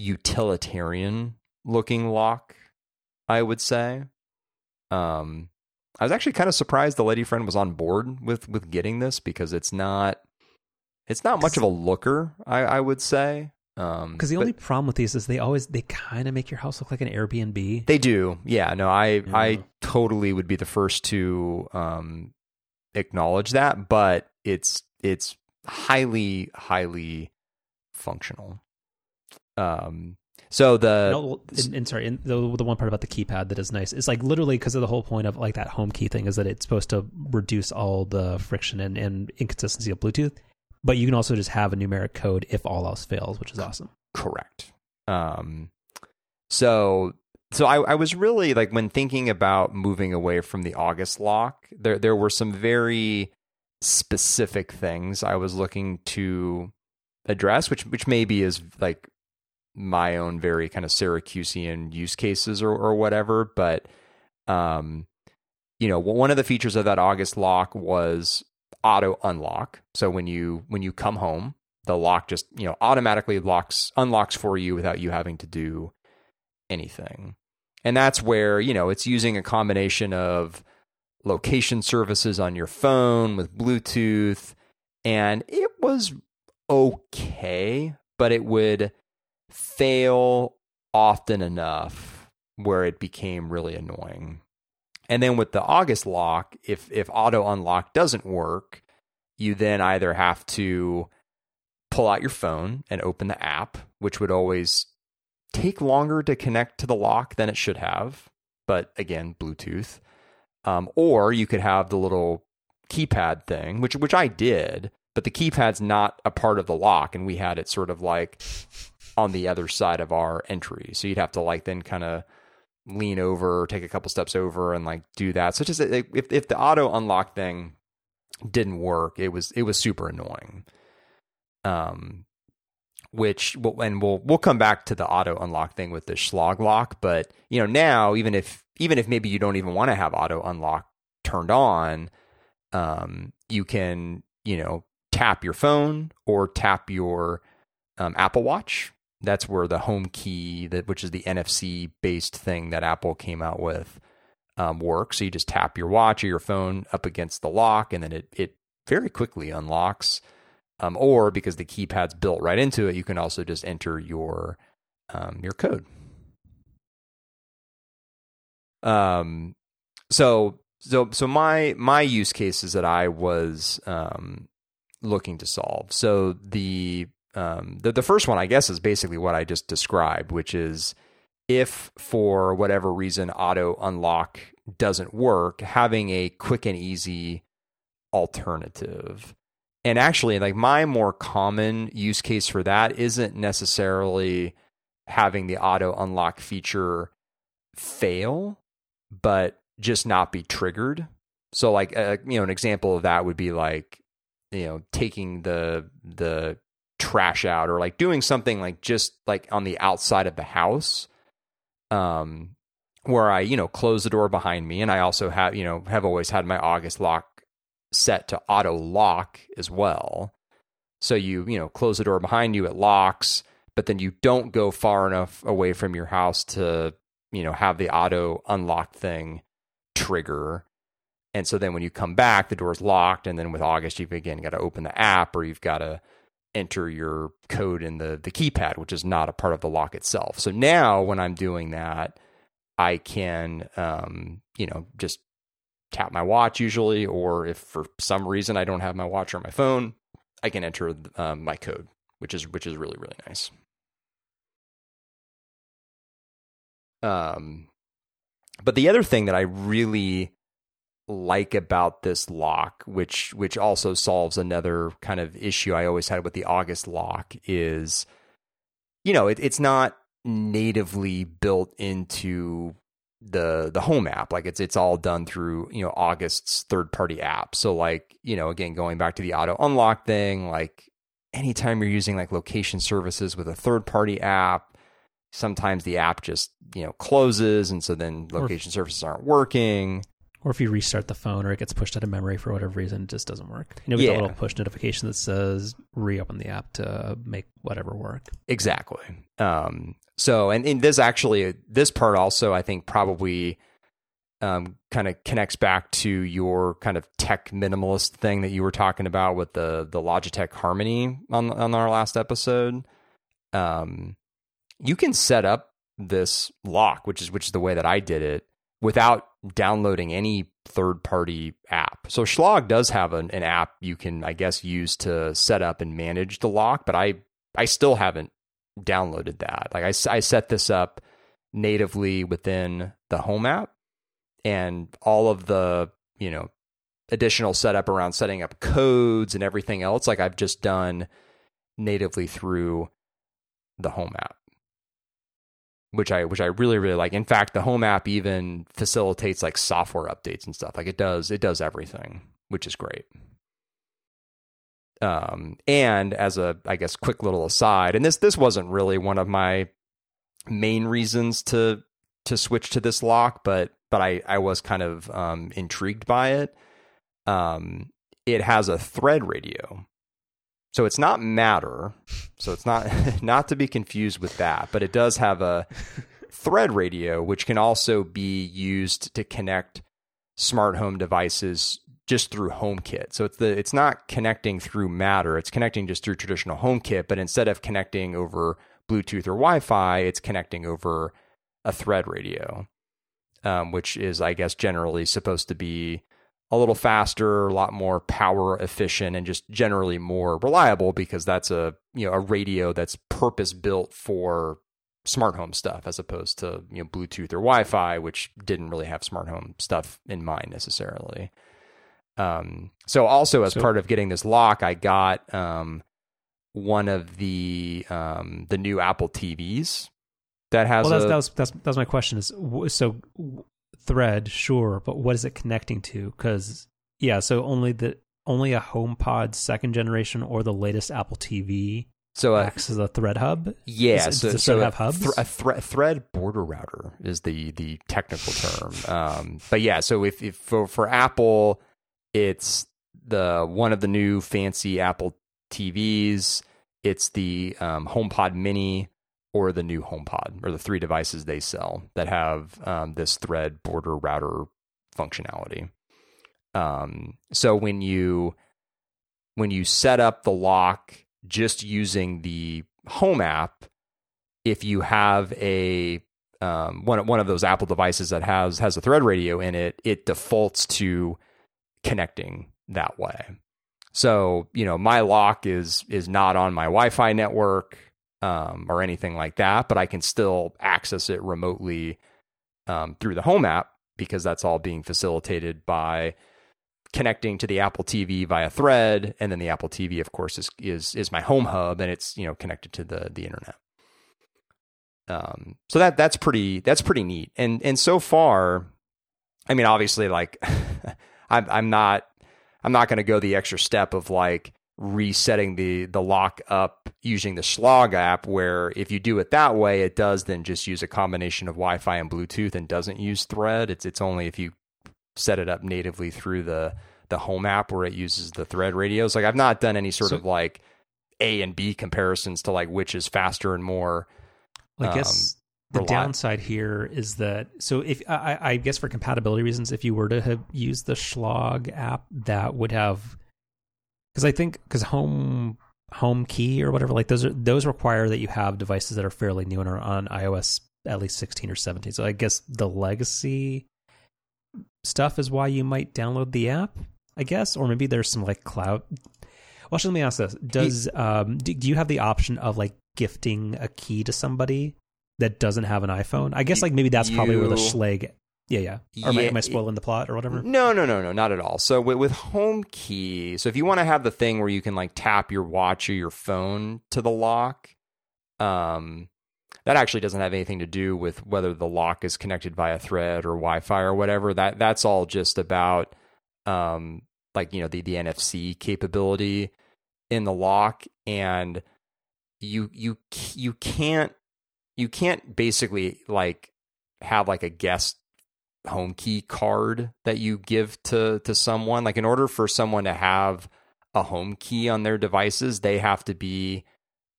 utilitarian looking lock, I would say. Um, I was actually kind of surprised the lady friend was on board with with getting this because it's not it's not much of a looker, I, I would say. Um, Because the but only problem with these is they always they kind of make your house look like an Airbnb. they do, yeah. No, I Yeah. I totally would be the first to um, acknowledge that, but it's it's highly highly functional. Um, so the No, and, and sorry, and the the one part about the keypad that is nice is like literally because of the whole point of like that home key thing is that it's supposed to reduce all the friction and, and inconsistency of Bluetooth, but you can also just have a numeric code if all else fails, which is awesome. Correct. Um, so so I, I was really like when thinking about moving away from the August lock, there there were some very specific things I was looking to address, which which maybe is like my own very kind of Syracusean use cases or or whatever, but um, you know, one of the features of that August lock was auto unlock. So when you when you come home, the lock just you know automatically locks unlocks for you without you having to do anything and that's where you know it's using a combination of location services on your phone with bluetooth and it was okay but it would fail often enough where it became really annoying and then with the august lock if if auto unlock doesn't work you then either have to pull out your phone and open the app, which would always take longer to connect to the lock than it should have. But again, Bluetooth. Um, or you could have the little keypad thing, which which I did, but the keypad's not a part of the lock, and we had it sort of like on the other side of our entry. So you'd have to like then kind of lean over, take a couple steps over, and like do that. So just if if the auto unlock thing didn't work, it was it was super annoying. Um, which and we'll we'll come back to the auto unlock thing with the Schlog lock, but you know now even if even if maybe you don't even want to have auto unlock turned on, um, you can you know tap your phone or tap your um, Apple Watch. That's where the home key, that which is the NFC based thing that Apple came out with, um, works. So you just tap your watch or your phone up against the lock, and then it it very quickly unlocks. Um, or because the keypad's built right into it, you can also just enter your um, your code. Um, so so so my my use cases that I was um, looking to solve. So the um, the the first one, I guess, is basically what I just described, which is if for whatever reason auto unlock doesn't work, having a quick and easy alternative. And actually, like my more common use case for that isn't necessarily having the auto unlock feature fail, but just not be triggered. So, like, uh, you know, an example of that would be like, you know, taking the the trash out or like doing something like just like on the outside of the house um where I, you know, close the door behind me and I also have, you know, have always had my August lock set to auto lock as well. So you, you know, close the door behind you, it locks, but then you don't go far enough away from your house to, you know, have the auto unlock thing trigger. And so then when you come back, the door's locked. And then with August, you've again got to open the app or you've got to enter your code in the the keypad, which is not a part of the lock itself. So now when I'm doing that, I can um, you know just tap my watch usually, or if for some reason I don't have my watch or my phone, I can enter um, my code, which is which is really really nice. Um, but the other thing that I really like about this lock, which which also solves another kind of issue I always had with the August lock, is you know it, it's not natively built into the the home app. Like it's it's all done through you know august's third party app. So like you know again going back to the auto unlock thing like anytime you're using like location services with a third party app sometimes the app just you know closes and so then location or, services aren't working or if you restart the phone or it gets pushed out of memory for whatever reason, it just doesn't work. You know, we yeah. a little push notification that says reopen the app to make whatever work. Exactly. Um, so, and, and this actually, this part also, I think probably um, kind of connects back to your kind of tech minimalist thing that you were talking about with the the Logitech Harmony on on our last episode. Um, you can set up this lock, which is which is the way that I did it, without downloading any third party app. So Schlog does have an, an, app you can, I guess, use to set up and manage the lock, but I, I still haven't downloaded that. Like I, I set this up natively within the home app and all of the, you know, additional setup around setting up codes and everything else, like I've just done natively through the home app which I which I really really like. In fact, the home app even facilitates like software updates and stuff. Like it does it does everything, which is great. Um, and as a I guess quick little aside, and this this wasn't really one of my main reasons to to switch to this lock, but but I I was kind of um, intrigued by it. Um, it has a thread radio, so it's not matter. So it's not not to be confused with that, but it does have a thread radio which can also be used to connect smart home devices just through HomeKit. So it's the it's not connecting through Matter, it's connecting just through traditional HomeKit, but instead of connecting over Bluetooth or Wi-Fi, it's connecting over a thread radio. Um, which is, I guess, generally supposed to be a little faster, a lot more power efficient, and just generally more reliable because that's a you know a radio that's purpose built for smart home stuff as opposed to you know Bluetooth or Wi-Fi, which didn't really have smart home stuff in mind necessarily. Um, so also as so, part of getting this lock, I got um, one of the um, the new Apple TVs that has. Well, that's a, that was that's that's my question. Is so Thread, sure, but what is it connecting to? Because yeah, so only the only a HomePod second generation or the latest Apple TV so uh, acts as a Thread hub. yeah, Is- so, so have hubs? thr- a thre- thread border router is the the technical term. Um, but yeah, so if, if for for Apple, it's the one of the new fancy Apple TVs. It's the um, HomePod Mini or the new HomePod, or the three devices they sell that have um, this Thread border router functionality. Um, so when you when you set up the lock just using the Home app, if you have a um, one one of those Apple devices that has has a Thread radio in it, it defaults to connecting that way. So you know, my lock is is not on my Wi-Fi network um, or anything like that, but I can still access it remotely um, through the Home app because that's all being facilitated by connecting to the Apple TV via Thread, and then the Apple TV, of course, is is is my home hub, and it's you know connected to the the internet. Um, so that that's pretty that's pretty neat, and and so far, I mean, obviously, like I'm I'm not I'm not going to go the extra step of like resetting the the lock up using the Schlog app, where if you do it that way, it does then just use a combination of Wi-Fi and Bluetooth and doesn't use Thread. It's it's only if you set it up natively through the the home app where it uses the thread radios. Like I've not done any sort So- of like A and B comparisons to like which is faster and more. I guess um, the downside here is that so if I, I guess for compatibility reasons, if you were to have used the Schlog app, that would have because I think because home home key or whatever like those are those require that you have devices that are fairly new and are on iOS at least 16 or 17. So I guess the legacy stuff is why you might download the app. I guess, or maybe there's some like cloud. Well, actually, let me ask this: Does um do, do you have the option of like gifting a key to somebody that doesn't have an iPhone? I guess like maybe that's probably where the You- Schleg. Yeah, yeah. Or am I, am I spoiling the plot or whatever? No, no, no, no, not at all. So with, with home key, so if you want to have the thing where you can like tap your watch or your phone to the lock, um, that actually doesn't have anything to do with whether the lock is connected via thread or Wi-Fi or whatever. That that's all just about um, like you know the the NFC capability in the lock, and you you you can't you can't basically like have like a guest home key card that you give to to someone like in order for someone to have a home key on their devices they have to be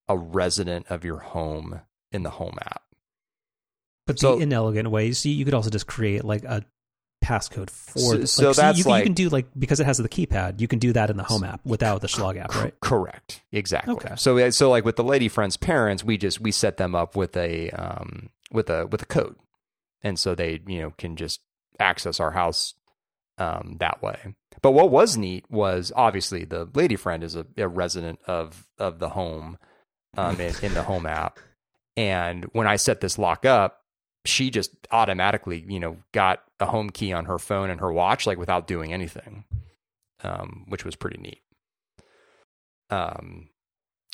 a resident of your home in the home app But So- the inelegant way you, you could also just create like a passcode for. So- the- so like, that's you, can- you can do like because it has the keypad, you can do that in the home app without the Schlog app, right? correct exactly Okay. so so like with the lady friend's parents we just we set them up with a um with a with a code and so they you know can just access our house um that way but what was neat was obviously the lady friend is a, a resident of of the home um in, in the home app and when i set this lock up she just automatically you know got a home key on her phone and her watch like without doing anything um which was pretty neat um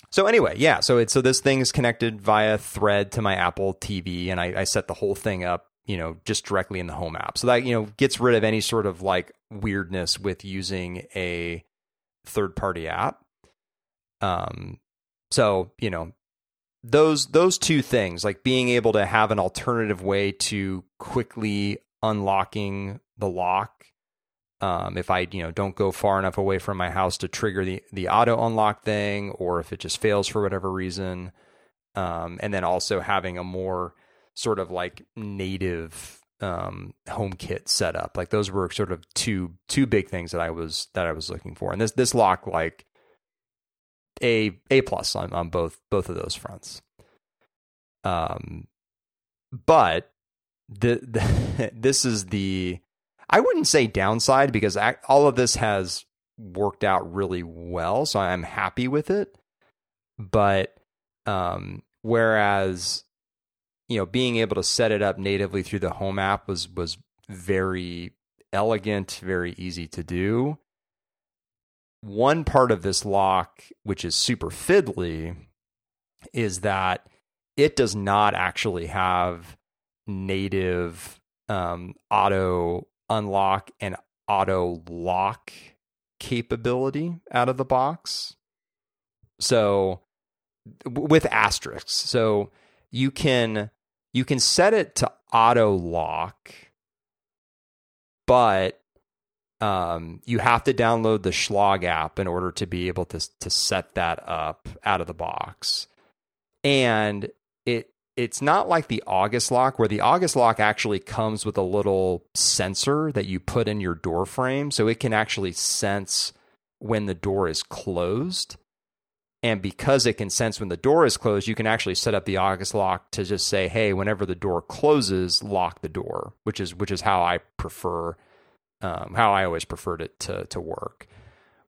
so anyway, yeah. So it's so this thing is connected via Thread to my Apple TV, and I, I set the whole thing up, you know, just directly in the Home app. So that you know gets rid of any sort of like weirdness with using a third party app. Um, so you know those those two things, like being able to have an alternative way to quickly unlocking the lock um, if I you know don't go far enough away from my house to trigger the the auto unlock thing, or if it just fails for whatever reason, um, and then also having a more sort of like native um, HomeKit setup. Like those were sort of two two big things that I was that I was looking for, and this this lock like a a plus on on both both of those fronts. Um, but the, the this is the I wouldn't say downside because ac- all of this has worked out really well, so I'm happy with it. But um, whereas you know being able to set it up natively through the home app was was very elegant, very easy to do. one part of this lock, which is super fiddly, is that it does not actually have native um, auto unlock and auto lock capability out of the box. So with asterisks. So you can you can set it to auto lock, but um, you have to download the Schlage app in order to be able to to set that up out of the box. And it it's not like the August lock where the August lock actually comes with a little sensor that you put in your door frame so it can actually sense when the door is closed. And because it can sense when the door is closed, you can actually set up the August lock to just say, "Hey, whenever the door closes, lock the door," which is which is how I prefer, um, how I always preferred it to to work.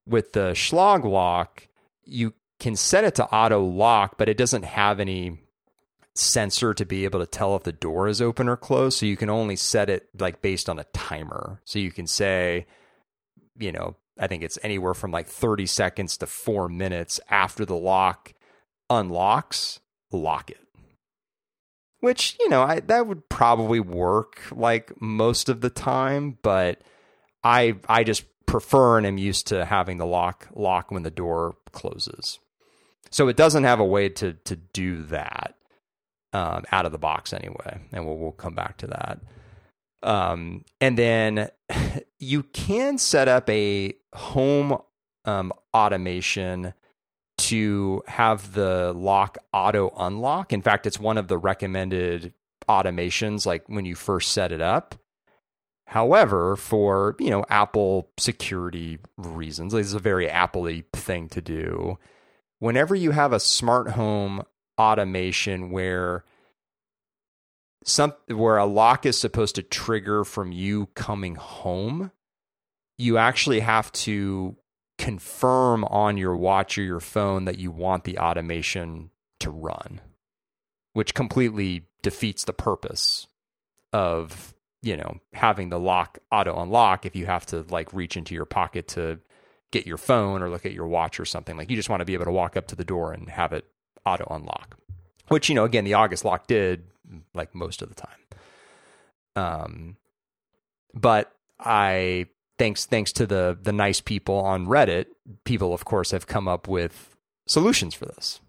With the Schlage lock, you can set it to auto lock, but it doesn't have any sensor to be able to tell if the door is open or closed. So you can only set it like based on a timer. So you can say, you know, I think it's anywhere from like 30 seconds to four minutes after the lock unlocks, lock it. Which, you know, I, that would probably work like most of the time, but I I just prefer and am used to having the lock lock when the door closes. So it doesn't have a way to to do that um, out of the box anyway, and we'll we'll come back to that. Um, and then you can set up a home um, automation to have the lock auto unlock. In fact, it's one of the recommended automations, like when you first set it up. However, for you know Apple security reasons, this is a very Apple-y thing to do. Whenever you have a smart home automation where some where a lock is supposed to trigger from you coming home, you actually have to confirm on your watch or your phone that you want the automation to run, which completely defeats the purpose of, you know, having the lock auto unlock if you have to like reach into your pocket to get your phone or look at your watch or something. Like you just want to be able to walk up to the door and have it auto unlock. Which, you know, again, the August lock did like most of the time. Um, but I thanks thanks to the the nice people on Reddit, people of course have come up with solutions for this.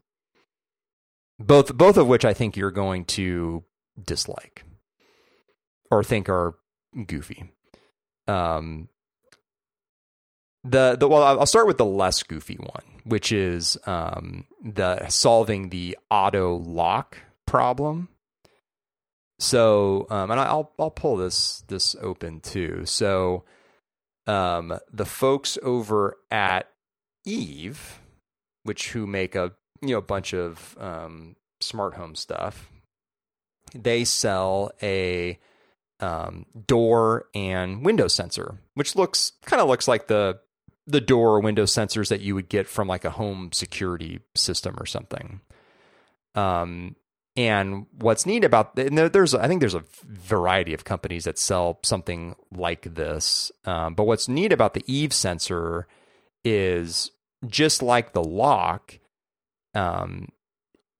Both both of which I think you're going to dislike or think are goofy. Um, the the well, I'll start with the less goofy one, which is um, the solving the auto lock problem. So, um, and I'll I'll pull this this open too. So, um, the folks over at Eve, which who make a you know a bunch of um, smart home stuff, they sell a um, door and window sensor, which looks kind of looks like the the door or window sensors that you would get from like a home security system or something. Um, and what's neat about and there's I think there's a variety of companies that sell something like this. Um, but what's neat about the Eve sensor is just like the lock, um,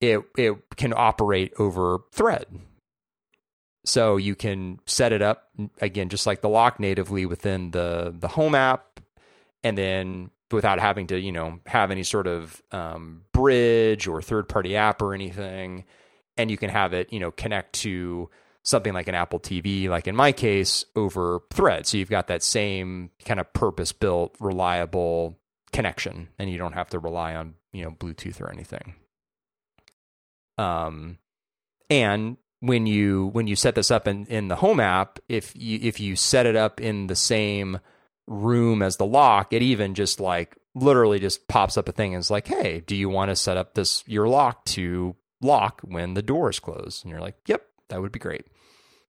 it it can operate over thread. So you can set it up again, just like the lock natively within the the home app, and then without having to you know have any sort of um, bridge or third party app or anything and you can have it, you know, connect to something like an Apple TV, like in my case, over Thread. So you've got that same kind of purpose built, reliable connection, and you don't have to rely on, you know, Bluetooth or anything. Um, and when you when you set this up in, in the home app, if you if you set it up in the same room as the lock, it even just like literally just pops up a thing and is like, hey, do you want to set up this your lock to lock when the door is closed. And you're like, yep, that would be great.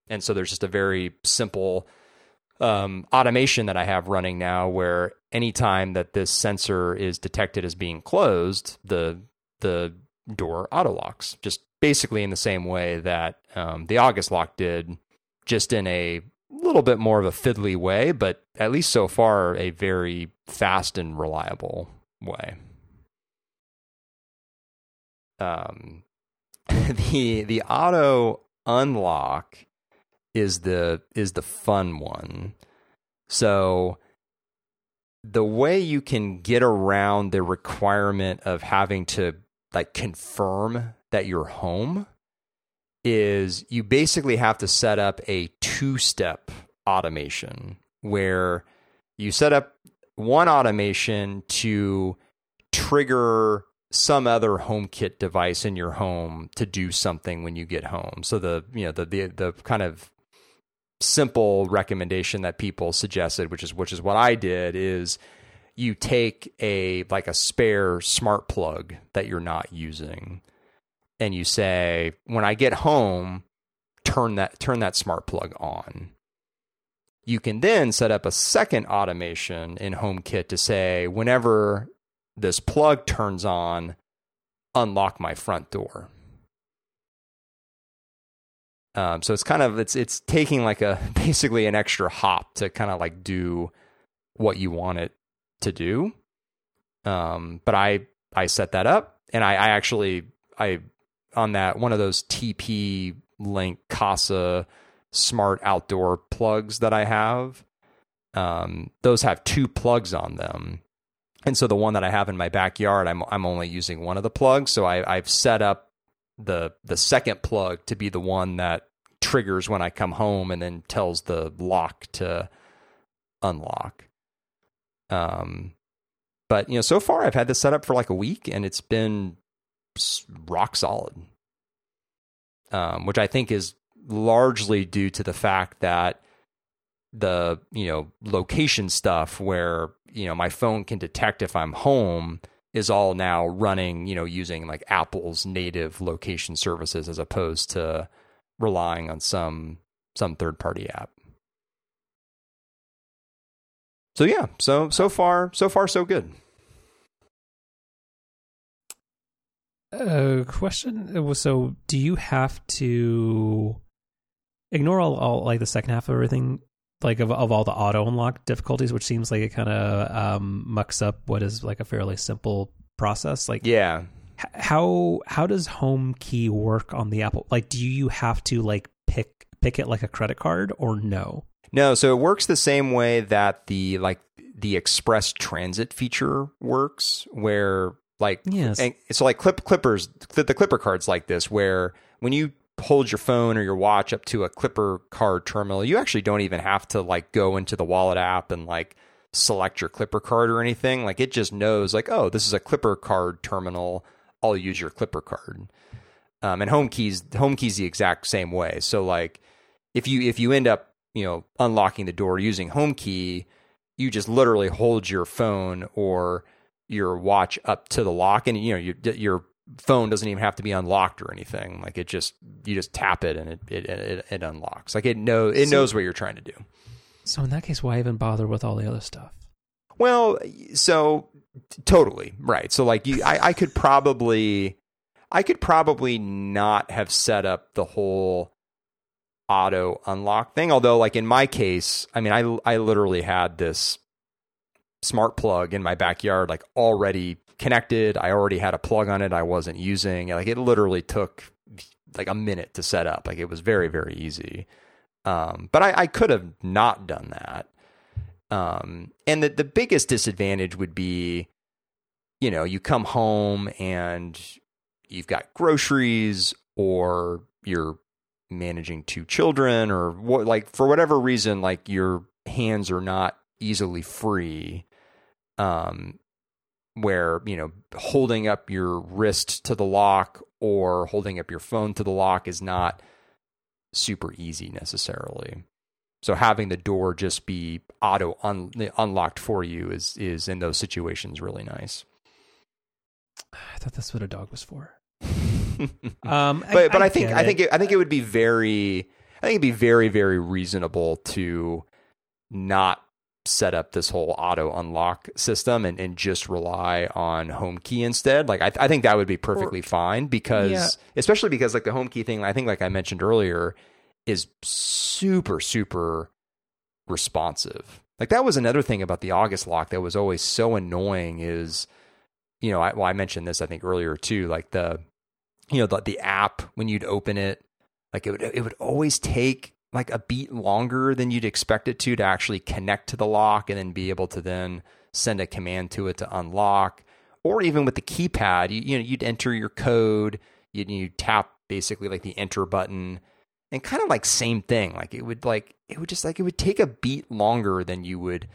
And so there's just a very simple um, automation that I have running now where anytime that this sensor is detected as being closed, the the door auto locks, just basically in the same way that um, the August lock did, just in a little bit more of a fiddly way, but at least so far, a very fast and reliable way. Um, the the auto unlock is the is the fun one. So the way you can get around the requirement of having to like confirm that you're home is you basically have to set up a two step automation where you set up one automation to trigger some other HomeKit device in your home to do something when you get home. So the you know the the the kind of simple recommendation that people suggested, which is which is what I did, is you take a like a spare smart plug that you're not using and you say, when I get home, turn that turn that smart plug on. You can then set up a second automation in HomeKit to say, whenever this plug turns on, unlock my front door. Um, so it's kind of it's it's taking like a basically an extra hop to kind of like do what you want it to do. Um, but I I set that up and I, I actually I on that one of those TP Link Kasa smart outdoor plugs that I have. Um, those have two plugs on them. And so the one that I have in my backyard, I'm I'm only using one of the plugs. So I, I've set up the the second plug to be the one that triggers when I come home and then tells the lock to unlock. Um, but you know, so far I've had this set up for like a week and it's been rock solid, um, which I think is largely due to the fact that the you know location stuff where you know my phone can detect if I'm home is all now running you know using like Apple's native location services as opposed to relying on some some third party app. So yeah, so so far so far so good. Uh, question. So, do you have to ignore all, all like the second half of everything, like of of all the auto unlock difficulties, which seems like it kind of um, mucks up what is like a fairly simple process? Like, yeah, h- how how does Home Key work on the Apple? Like, do you have to like pick pick it like a credit card or no? No, so it works the same way that the like the express transit feature works, where like Yes. and so like clip clippers the, the clipper cards like this where when you hold your phone or your watch up to a clipper card terminal you actually don't even have to like go into the wallet app and like select your clipper card or anything. Like it just knows like oh this is a clipper card terminal. I'll use your clipper card. Um, and home keys home keys the exact same way. So like if you if you end up you know unlocking the door using home key you just literally hold your phone or your watch up to the lock and you know your your phone doesn't even have to be unlocked or anything. Like it just you just tap it and it it it, it unlocks. Like it know it So- knows what you're trying to do. So in that case, why even bother with all the other stuff? well so totally. Right. So like you I, I could probably i could probably not have set up the whole auto unlock thing. Although like in my case i mean i i literally had this smart plug in my backyard like already connected. I already had a plug on it i wasn't using. Like it literally took like a minute to set up. Like it was very very easy. Um but i i could have not done that. Um and the the biggest disadvantage would be you know you come home and you've got groceries or you're managing two children or what like for whatever reason like your hands are not easily free um where you know holding up your wrist to the lock or holding up your phone to the lock is not super easy necessarily. So having the door just be auto un- unlocked for you is is in those situations really nice. I thought that's what a dog was for. Um, but but I, think I think it, I think it would be very I think it'd be very very reasonable to not set up this whole auto unlock system and, and just rely on home key instead. Like I, I think that would be perfectly fine because Yeah. especially because like the home key thing I think like I mentioned earlier is super super responsive. Like that was another thing about the August lock that was always so annoying is, you know, I, well, I mentioned this I think earlier too, like the, you know, the, the app when you'd open it, like it would it would always take like a beat longer than you'd expect it to to actually connect to the lock and then be able to then send a command to it to unlock. Or even with the keypad, you, you know, you'd enter your code, you'd, you'd tap basically like the enter button and kind of like same thing like it would like it would just like it would take a beat longer than you would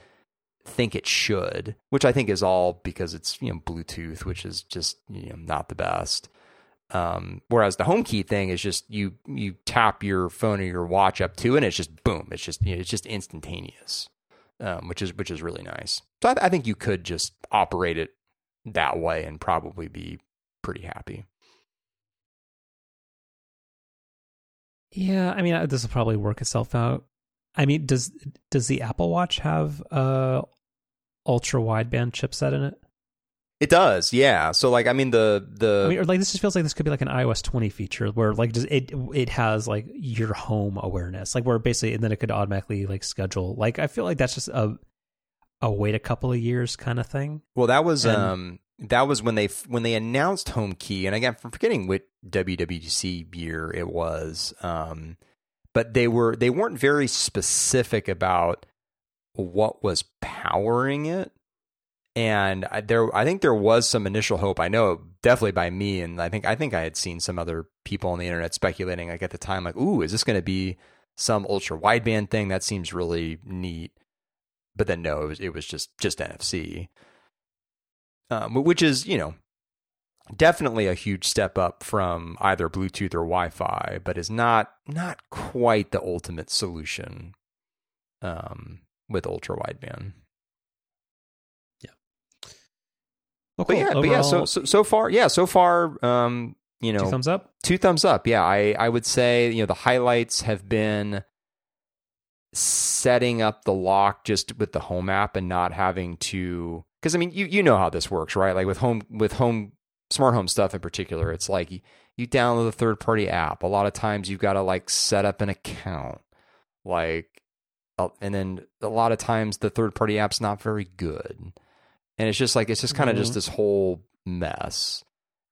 think it should which i think is all because it's you know bluetooth which is just you know not the best um, whereas the home key thing is just you you tap your phone or your watch up to and it's just boom it's just you know, it's just instantaneous um, which is which is really nice so I, I think you could just operate it that way and probably be pretty happy Yeah, I mean, this will probably work itself out. I mean, does does the Apple Watch have a ultra wideband chipset in it? It does, yeah. So like, I mean, the the I mean, or like this just feels like this could be like an iOS 20 feature where like does it it has like your home awareness, like where basically and then it could automatically like schedule. Like I feel like that's just a a wait a couple of years kind of thing. Well, that was and, um that was when they when they announced Home Key, and again, I'm forgetting what WWDC year it was, um, but they were they weren't very specific about what was powering it. And I, there, I think there was some initial hope. I know definitely by me, and I think I think I had seen some other people on the internet speculating, like at the time, like, "Ooh, is this going to be some ultra wideband thing? That seems really neat." But then no, it was it was just just NFC um, which is you know definitely a huge step up from either Bluetooth or Wi-Fi, but is not not quite the ultimate solution um, with ultra wideband. Yeah. Well, but yeah, Overall, but yeah. So, so so far, yeah, so far, um, you know, two thumbs up. Two thumbs up. Yeah, I I would say you know the highlights have been setting up the lock just with the home app and not having to because I mean you you know how this works, right? Like with home with home smart home stuff in particular, it's like you, you download a third party app. A lot of times you've got to like set up an account, like, uh, and then a lot of times the third party app's not very good, and it's just like it's just kind of mm-hmm. just this whole mess.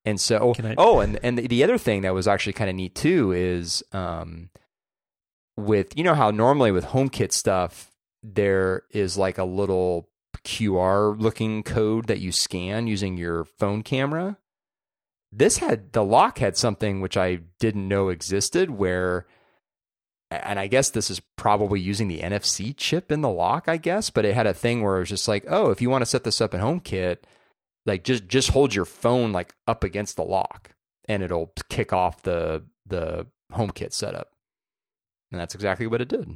And so, I- oh, and and the other thing that was actually kind of neat too is, um, with you know how normally with HomeKit stuff there is like a little QR looking code that you scan using your phone camera. This had the lock had something which I didn't know existed where and I guess this is probably using the NFC chip in the lock, I guess, but it had a thing where it was just like, oh, if you want to set this up in HomeKit, like just just hold your phone like up against the lock and it'll kick off the the HomeKit setup. And that's exactly what it did.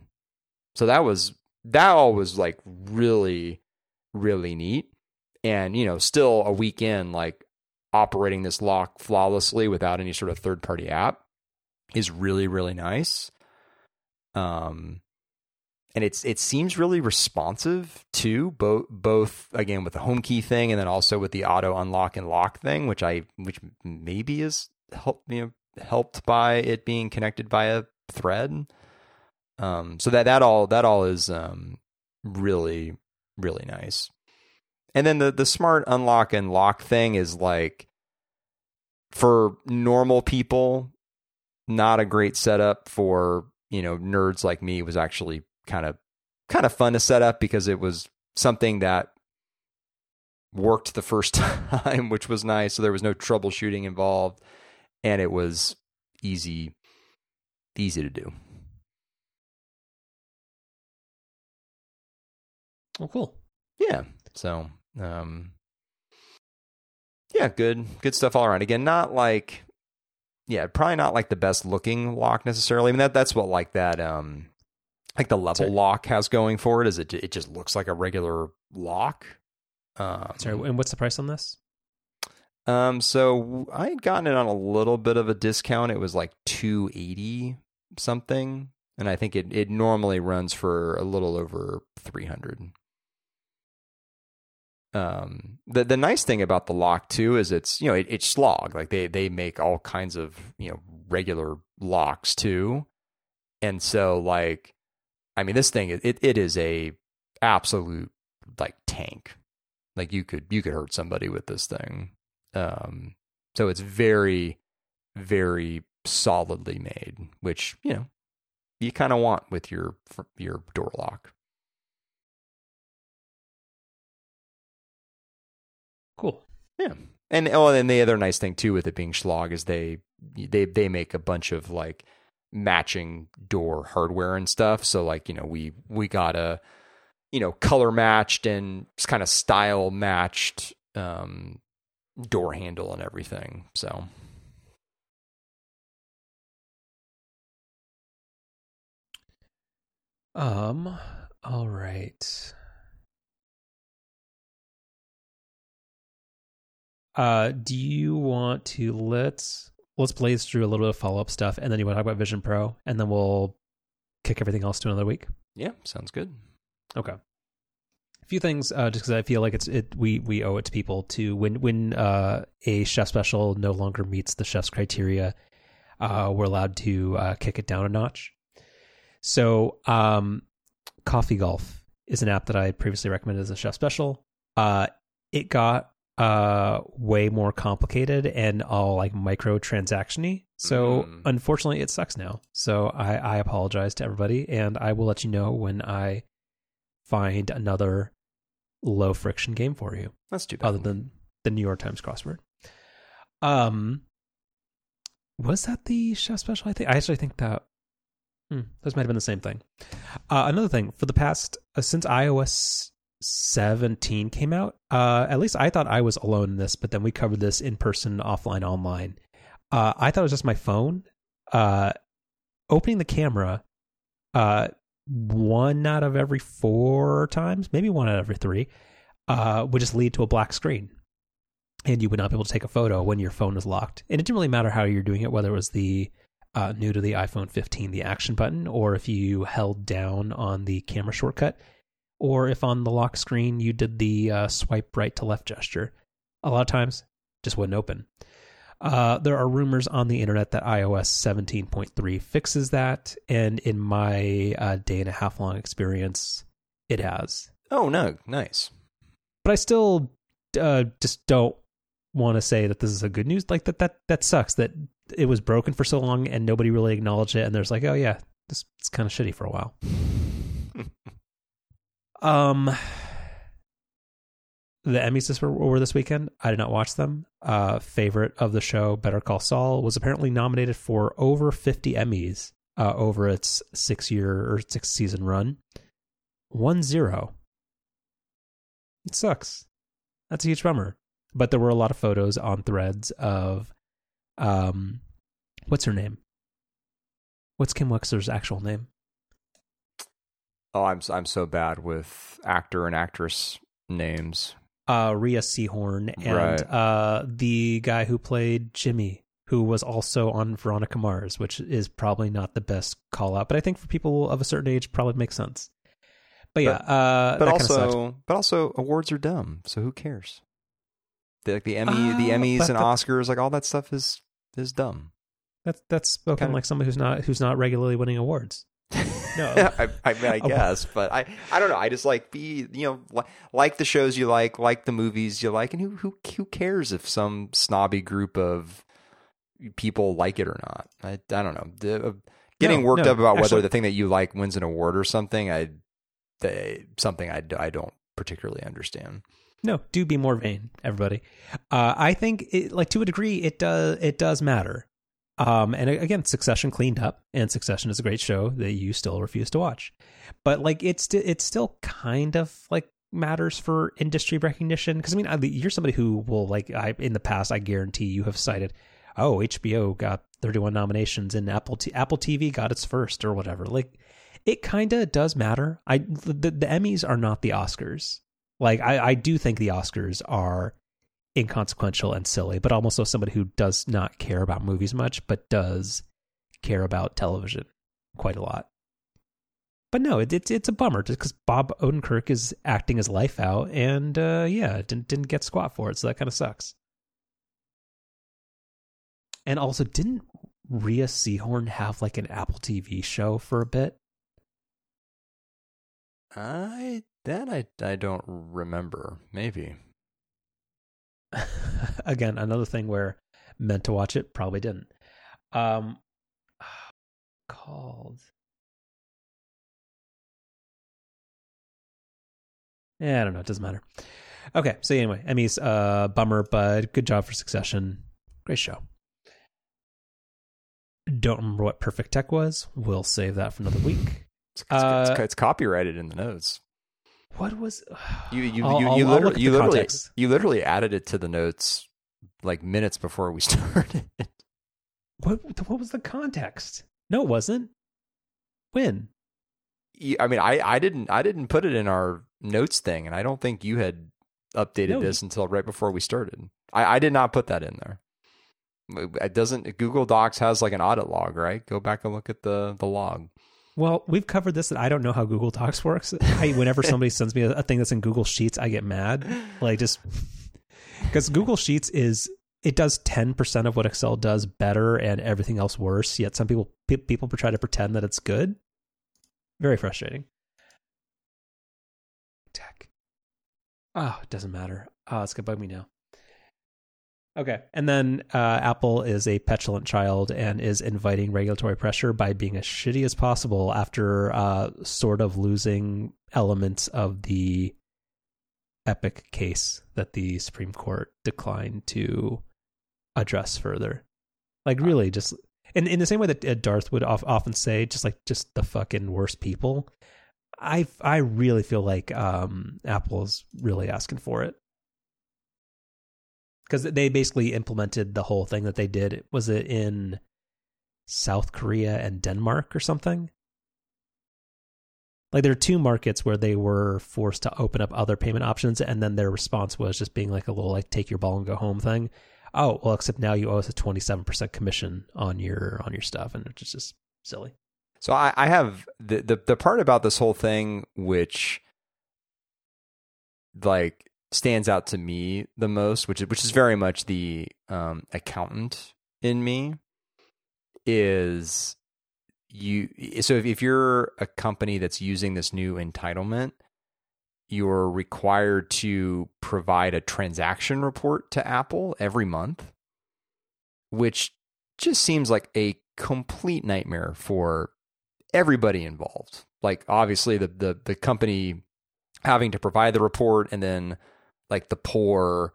So that was that all was like really really neat. And, you know, still a weekend like operating this lock flawlessly without any sort of third party app is really, really nice. Um, and it's it seems really responsive too, both both again with the home key thing and then also with the auto unlock and lock thing, which I which maybe is helped you know helped by it being connected by a thread. Um, so that that all that all is um, really really nice. And then the the smart unlock and lock thing is like for normal people, not a great setup for, you know, nerds like me was actually kind of kind of fun to set up because it was something that worked the first time, which was nice. So there was no troubleshooting involved and it was easy easy to do. Oh, cool. Yeah. So, um, yeah, good, good stuff all around. Again, not like, yeah, probably not like the best looking lock necessarily. I mean, that that's what like that, um, like the level Sorry. lock has going for it. Is it? It just looks like a regular lock. Um, Sorry, and what's the price on this? Um, so I had gotten it on a little bit of a discount. It was like two eighty something, and I think it it normally runs for a little over three hundred um, the the nice thing about the lock too is it's you know it, it's Schlage like they they make all kinds of you know regular locks too, and so like I mean, this thing it it is a absolute like tank. Like you could you could hurt somebody with this thing. Um, so it's very very solidly made, which you know you kind of want with your your door lock. Yeah. And oh, and the other nice thing too with it being Schlage is they they they make a bunch of like matching door hardware and stuff. So like you know we we got a you know color matched and kind of style matched um, door handle and everything. So um all right. Uh, do you want to let's let's blaze through a little bit of follow up stuff, and then you want to talk about Vision Pro, and then we'll kick everything else to another week. Yeah, sounds good. Okay. A few things, uh, just because I feel like it's it we we owe it to people to when when uh, a chef special no longer meets the chef's criteria, uh, we're allowed to uh, kick it down a notch. So, um, Coffee Golf is an app that I previously recommended as a chef special. Uh, it got uh way more complicated and all like micro transactiony so mm. unfortunately it sucks now. So i i apologize to everybody and i will let you know when i find another low friction game for you. That's too bad. Other than the new york times crossword. Um was that the chef special? I think i actually think that hmm, those might have been the same thing. Uh, another thing. For the past uh, since ios 17 came out. Uh, at least I thought I was alone in this, but then we covered this in person, offline, online. Uh, I thought it was just my phone. Uh, opening the camera, uh, one out of every four times, maybe one out of every three, uh, would just lead to a black screen. And you would not be able to take a photo when your phone was locked. And it didn't really matter how you're doing it, whether it was the uh, new to the iPhone 15, the action button, or if you held down on the camera shortcut or if on the lock screen you did the uh, swipe right to left gesture. A lot of times, just wouldn't open. Uh, there are rumors on the internet that iOS 17.3 fixes that, and in my uh, day and a half long experience, it has. Oh no, nice. But I still uh, just don't want to say that this is a good news. Like that, that that sucks that it was broken for so long and nobody really acknowledged it. And there's like, oh yeah, this is kind of shitty for a while. Um, the Emmys this were, were, this weekend. I did not watch them. Uh, favorite of the show, Better Call Saul, was apparently nominated for over 50 Emmys uh, over its six year or six season run. One zero. It sucks. That's a huge bummer. But there were a lot of photos on threads of, um, what's her name? What's Kim Wexler's actual name? Oh, I'm I'm so bad with actor and actress names. Uh, Rhea Seehorn and right. uh, the guy who played Jimmy, who was also on Veronica Mars, which is probably not the best call out, but I think for people of a certain age, probably makes sense. But yeah, but, uh, but also, but also, awards are dumb, so who cares? The, like the Emmy, the uh, Emmys and the, Oscars, like all that stuff is is dumb. That's that's spoken kind of, like someone who's not who's not regularly winning awards. No, I, I mean, I guess, but I, I don't know. I just like be, you know, like the shows you like, like the movies you like, and who, who, who cares if some snobby group of people like it or not? I, I don't know. The, uh, getting no, worked no, up about actually, whether the thing that you like wins an award or something, I, they, something I, I don't particularly understand. No, do be more vain, everybody. Uh, I think, it, like to a degree, it does. It does matter. Um, and again, Succession cleaned up, and Succession is a great show that you still refuse to watch. But like, it's it still kind of like matters for industry recognition because I mean, you're somebody who will like I in the past, I guarantee you have cited, oh, HBO got 31 nominations, and Apple T- Apple TV got its first or whatever. Like, it kind of does matter. I the, the Emmys are not the Oscars. Like, I I do think the Oscars are inconsequential and silly, but also somebody who does not care about movies much, but does care about television quite a lot. But no, it, it's it's a bummer just because Bob Odenkirk is acting his life out, and uh, yeah, didn't didn't get squat for it, so that kind of sucks. And also, didn't Rhea Seehorn have like an Apple TV show for a bit? I that I I don't remember. Maybe. Again, another thing where meant to watch it, probably didn't. Um, called. Yeah, I don't know. It doesn't matter. Okay, so anyway, Emmys, uh, bummer, but good job for Succession. Great show. Don't remember what Perfect Tech was. We'll save that for another week. It's, it's, Uh, it's, it's copyrighted in the notes. What was? You you I'll- you, you, I'll literally, at you literally context. you literally added it to the notes like minutes before we started. What? What was the context? No, it wasn't. When? You- I mean, I I didn't I didn't put it in our notes thing, and I don't think you had updated No, this until right before we started. I, I did not put that in there. It doesn't. Google Docs has like an audit log, right? Go back and look at the the log. Well, we've covered this. That I don't know how Google Docs works. I, whenever somebody sends me a, a thing that's in Google Sheets, I get mad. Like just because Google Sheets is it does ten percent of what Excel does better and everything else worse. Yet some people pe- people try to pretend that it's good. Very frustrating. Tech. Oh, it doesn't matter. Oh, it's gonna bug me now. Okay, and then uh, Apple is a petulant child and is inviting regulatory pressure by being as shitty as possible after uh, sort of losing elements of the epic case that the Supreme Court declined to address further. Like, really, just in in the same way that uh, Darth would of, often say, just like just the fucking worst people. I I really feel like um, Apple's really asking for it because they basically implemented the whole thing that they did. Was it in South Korea and Denmark or something? Like there are two markets where they were forced to open up other payment options, and then their response was just being like a little like take your ball and go home thing. Oh well, except now you owe us a twenty seven percent commission on your on your stuff, and it's just silly. So I, I have the, the the part about this whole thing which like stands out to me the most, which is which is very much the um, accountant in me, is you. So if, if you're a company that's using this new entitlement, you're required to provide a transaction report to Apple every month, which just seems like a complete nightmare for everybody involved. Like obviously the the the company having to provide the report and then like the poor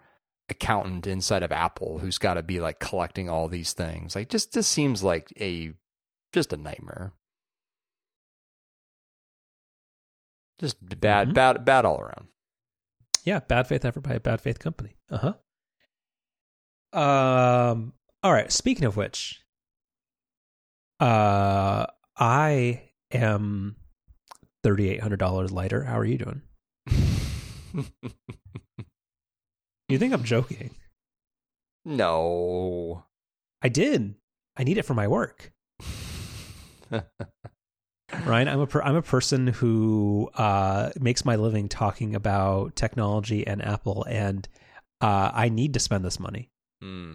accountant inside of Apple who's got to be like collecting all these things. Like just just seems like a just a nightmare. Just bad Mhm. bad bad all around. Yeah, bad faith effort by a bad faith company. Uh huh. Um. All right. Speaking of which, uh, I am thirty eight hundred dollars lighter. How are you doing? You think I'm joking? no. I did. I need it for my work. Ryan, I'm a per- I'm a person who uh, makes my living talking about technology and Apple, and uh, I need to spend this money. Hmm.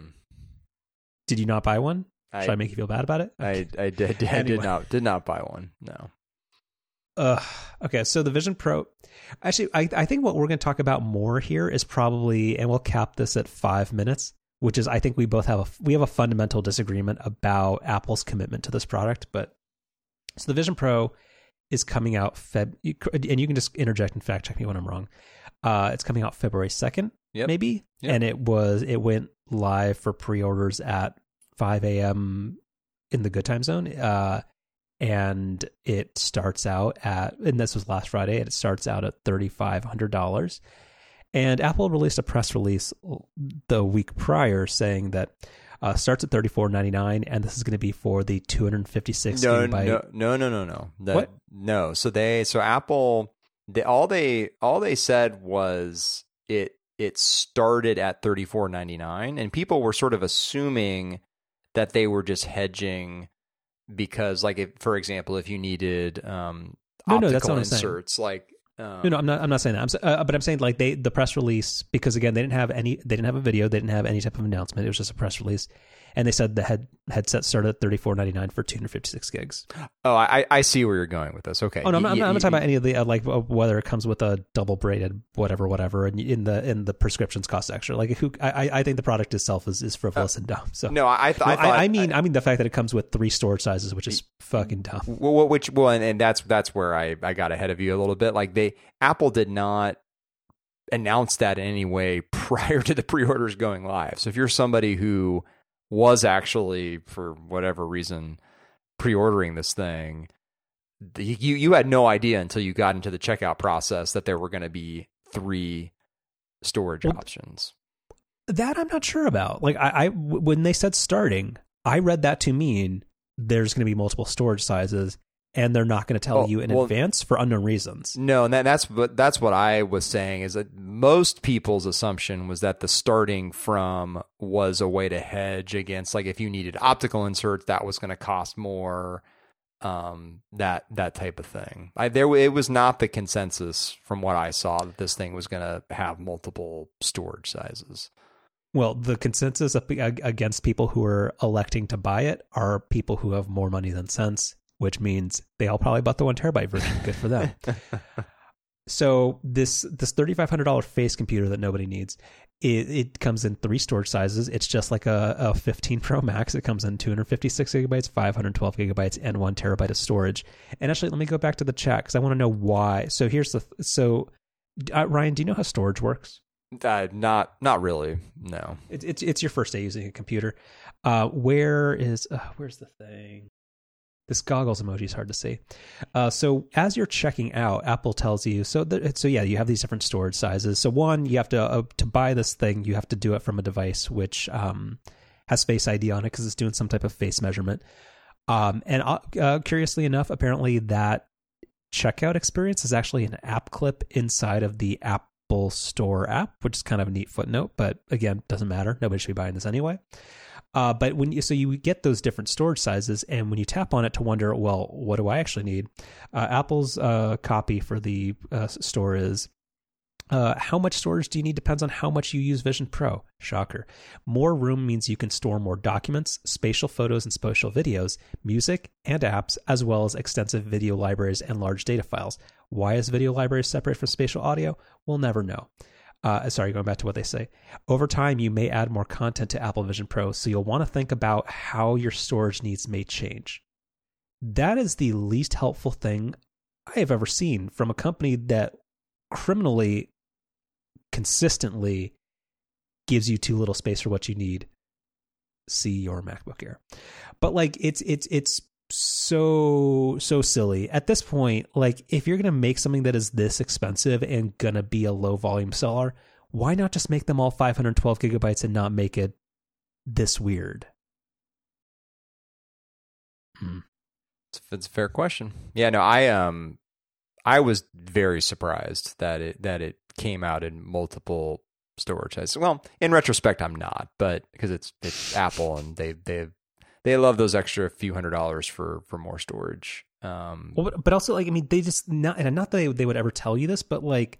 Did you not buy one? I, Should I make you feel bad about it? I I did I Anyway. did not did not buy one. No. Uh, okay, so the Vision Pro. Actually, I, I think what we're going to talk about more here is probably, and we'll cap this at five minutes, which is I think we both have a we have a fundamental disagreement about Apple's commitment to this product. But so the Vision Pro is coming out Feb, and you can just interject and fact check me when I'm wrong. Uh, it's coming out February second, Yep. maybe, Yep. and it was it went live for pre-orders at 5 a.m. in the good time zone. Uh, and it starts out at and this was last Friday and it starts out at $3500 and Apple released a press release the week prior saying that uh, starts at $34.99 and this is going to be for the 256 no, gigabyte no, no, no, no, no. That- What? No. So they, so Apple, they all they all they said was it it started at thirty four ninety nine, and people were sort of assuming that they were just hedging because, like, if for example, if you needed um, No, no, optical that's not what I'm saying. inserts, like. Um, No, no, I'm not. I'm not saying that. I'm, uh, but I'm saying like they the press release because again they didn't have any. They didn't have a video. They didn't have any type of announcement. It was just a press release, and they said the head headset started at thirty four ninety nine for two hundred fifty six gigs. Oh, I I see where you're going with this. Okay. Oh no, I'm, not, I'm not talking about any of the uh, like uh, whether it comes with a double braided whatever whatever, and in the in the prescriptions cost extra. Like who I I think the product itself is, is frivolous and dumb. So no, I th- I, thought, I, I mean I, mean the fact that it comes with three storage sizes, which is fucking dumb. Well, which well, and, and that's that's where I I got ahead of you a little bit. Like they Apple did not announce that in any way prior to the pre-orders going live. So if you're somebody who was actually for whatever reason pre-ordering this thing, you you had no idea until you got into the checkout process that there were going to be three storage Well, options. That I'm not sure about. Like I, I when they said starting, I read that to mean there's going to be multiple storage sizes, and they're not going to tell Well- you in well- advance for unknown reasons. No, and that, that's what that's what I was saying is that most people's assumption was that the starting from was a way to hedge against like if you needed optical inserts that was going to cost more um that that type of thing. I there it was not the consensus from what I saw that this thing was going to have multiple storage sizes. Well, the consensus against people who are electing to buy it are people who have more money than sense, which means they all probably bought the one terabyte version. Good for them. so this this thirty five hundred dollar face computer that nobody needs, it, it comes in three storage sizes. It's just like a, a fifteen Pro Max. It comes in two hundred fifty six gigabytes, five hundred twelve gigabytes, and one terabyte of storage. And actually, let me go back to the chat because I want to know why. So here's the so uh, Ryan, do you know how storage works? Uh, not not really. No. It's it's it's your first day using a computer. Uh, where is uh, where's the thing? This goggles emoji is hard to see. Uh, so as you're checking out, Apple tells you so. So yeah, you have these different storage sizes. So one, you have to uh, to buy this thing, you have to do it from a device which um, has Face ID on it because it's doing some type of face measurement. Um, and uh, uh, curiously enough, apparently that checkout experience is actually an app clip inside of the Apple Store app, which is kind of a neat footnote. But again, doesn't matter. Nobody should be buying this anyway. Uh, but when you so you get those different storage sizes, and when you tap on it to wonder, well, what do I actually need? Uh, Apple's uh, copy for the uh, store is uh, how much storage do you need depends on how much you use Vision Pro. Shocker. More room means you can store more documents, spatial photos and spatial videos, music, and apps, as well as extensive video libraries and large data files. Why is video libraries separate from spatial audio? We'll never know. Uh, sorry, going back to what they say. Over time, you may add more content to Apple Vision Pro, so you'll want to think about how your storage needs may change. That is the least helpful thing I have ever seen from a company that criminally consistently gives you too little space for what you need. See your MacBook Air. But like it's it's it's so so silly. At this point, like if you're to make something that is this expensive and to be a low volume seller, why not just make them all 512 gigabytes and not make it this weird? Hmm. It's, it's a fair question. Yeah, no, I um, I was very surprised that it that it came out in multiple storage sizes. Well, in retrospect, I'm not, but because it's it's Apple and they they they love those extra few hundred dollars for for more storage. Um, Well, but, but also like I mean, they just not and not that they, they would ever tell you this, but like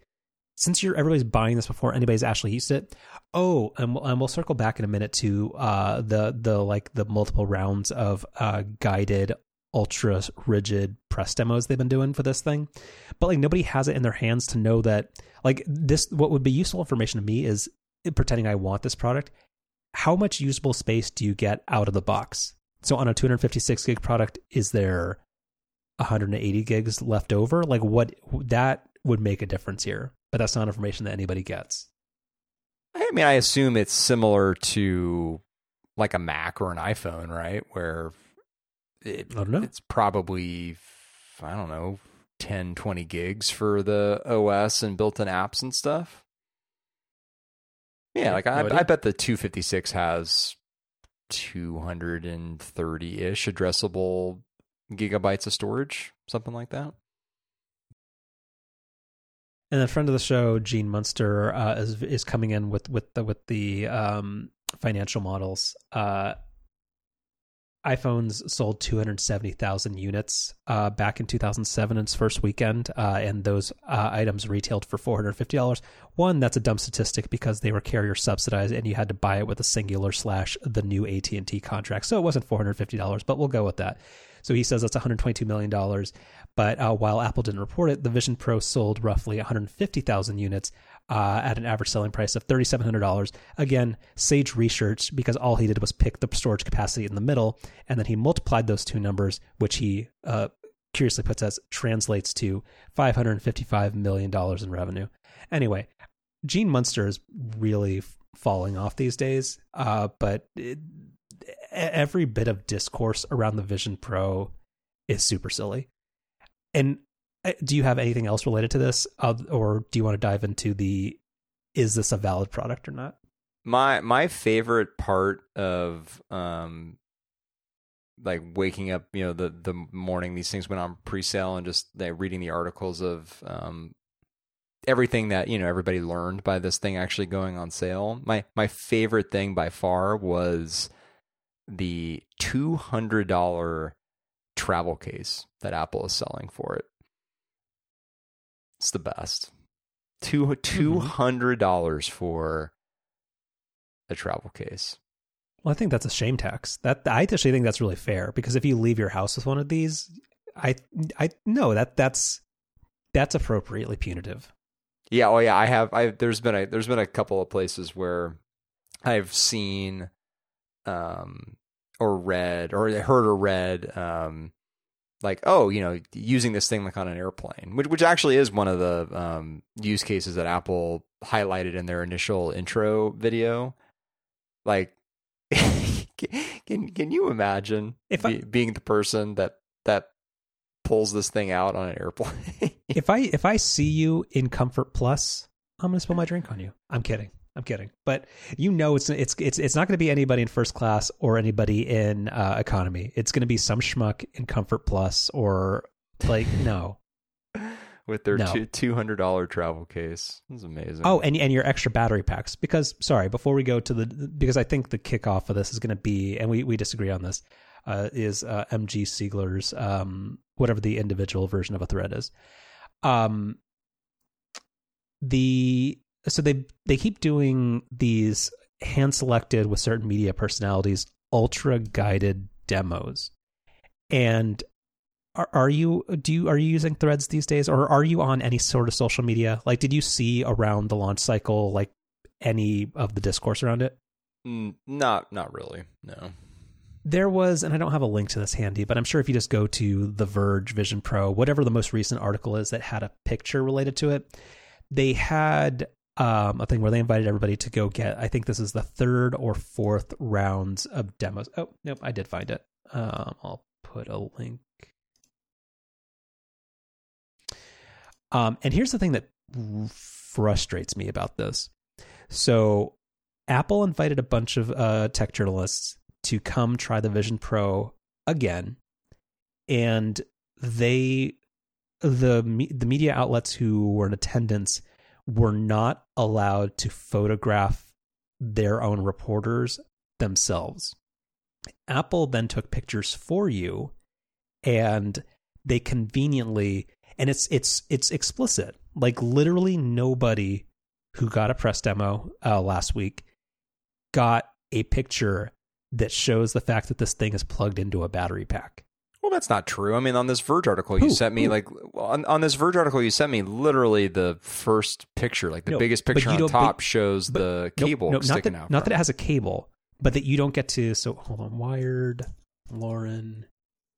since you're everybody's buying this before anybody's actually used it. Oh, and we'll, and we'll circle back in a minute to uh the the like the multiple rounds of uh guided ultra rigid press demos they've been doing for this thing. But like nobody has it in their hands to know that like this what would be useful information to me is pretending I want this product. How much usable space do you get out of the box? So on a 256 gig product, is there 180 gigs left over? Like what that would make a difference here, but that's not information that anybody gets. I mean, I assume it's similar to like a Mac or an iPhone, right? Where it, I don't know. it's probably I don't know 10 20 gigs for the OS and built-in apps and stuff. Yeah, like I. I bet the 256 has 230-ish addressable gigabytes of storage, something like that. And then friend of the show, Gene Munster, uh, is is coming in with with the with the um, financial models. Uh, iPhones sold 270,000 units uh, back in 2007 in its first weekend, uh, and those uh, items retailed for $450. One, that's a dumb statistic because they were carrier subsidized, and you had to buy it with a singular slash the new AT and T contract, so it wasn't $450. But we'll go with that. So he says that's 122 million dollars. But uh, while Apple didn't report it, the Vision Pro sold roughly 150,000 units, uh, at an average selling price of $3,700. Again, Sage research because all he did was pick the storage capacity in the middle, and then he multiplied those two numbers, which he uh, curiously puts as translates to $555 million in revenue. Anyway, Gene Munster is really falling off these days, uh, but it, every bit of discourse around the Vision Pro is super silly. And do you have anything else related to this, uh, or do you want to dive into the is this a valid product or not? My my favorite part of um like waking up, you know, the the morning these things went on pre-sale and just like, reading the articles of um everything that you know everybody learned by this thing actually going on sale. My my favorite thing by far was the two hundred dollar travel case that Apple is selling for it. It's the best. Two mm-hmm. two hundred dollars for a travel case. Well, I think that's a shame tax. That I actually think that's really fair because if you leave your house with one of these, I I no that that's that's appropriately punitive. Yeah, oh yeah, I have I there's been a there's been a couple of places where I've seen um or read or heard or read um like oh you know using this thing like on an airplane which which actually is one of the um, use cases that Apple highlighted in their initial intro video. Like can can you imagine if I, be, being the person that that pulls this thing out on an airplane? If I if I see you in Comfort Plus I'm going to spill my drink on you. I'm kidding I'm kidding, but you know it's it's it's it's not going to be anybody in first class or anybody in uh, economy. It's going to be some schmuck in Comfort Plus or like no. With their no. two hundred dollar travel case, it's amazing. Oh, and and your extra battery packs. Because sorry, before we go to the because I think the kickoff of this is going to be, and we we disagree on this, uh, is uh, MG Siegler's um, whatever the individual version of a thread is. Um, the so they they keep doing these hand selected with certain media personalities ultra guided demos. And are, are you do you are you using threads these days or are you on any sort of social media? Like did you see around the launch cycle like any of the discourse around it? Mm, not not really no. There was and i don't have a link to this handy but i'm sure if you just go to the verge vision pro whatever the most recent article is that had a picture related to it they had um, a thing where they invited everybody to go get. I think this is the third or fourth rounds of demos. Oh nope, I did find it. Um, I'll put a link. Um, and here's the thing that frustrates me about this. So, Apple invited a bunch of uh, tech journalists to come try the Vision Pro again, and they, the the media outlets who were in attendance were not allowed to photograph their own reporters themselves. Apple then took pictures for you and they conveniently and it's it's it's explicit. Like literally nobody who got a press demo uh, last week got a picture that shows the fact that this thing is plugged into a battery pack. Well, that's not true. I mean, on this Verge article you sent me, like on, on this Verge article you sent me, literally the first picture, like the no, biggest picture on top, but, shows but, the cable nope, sticking not that, out. Not that it has a cable, but that you don't get to. So hold on, Wired, Lauren,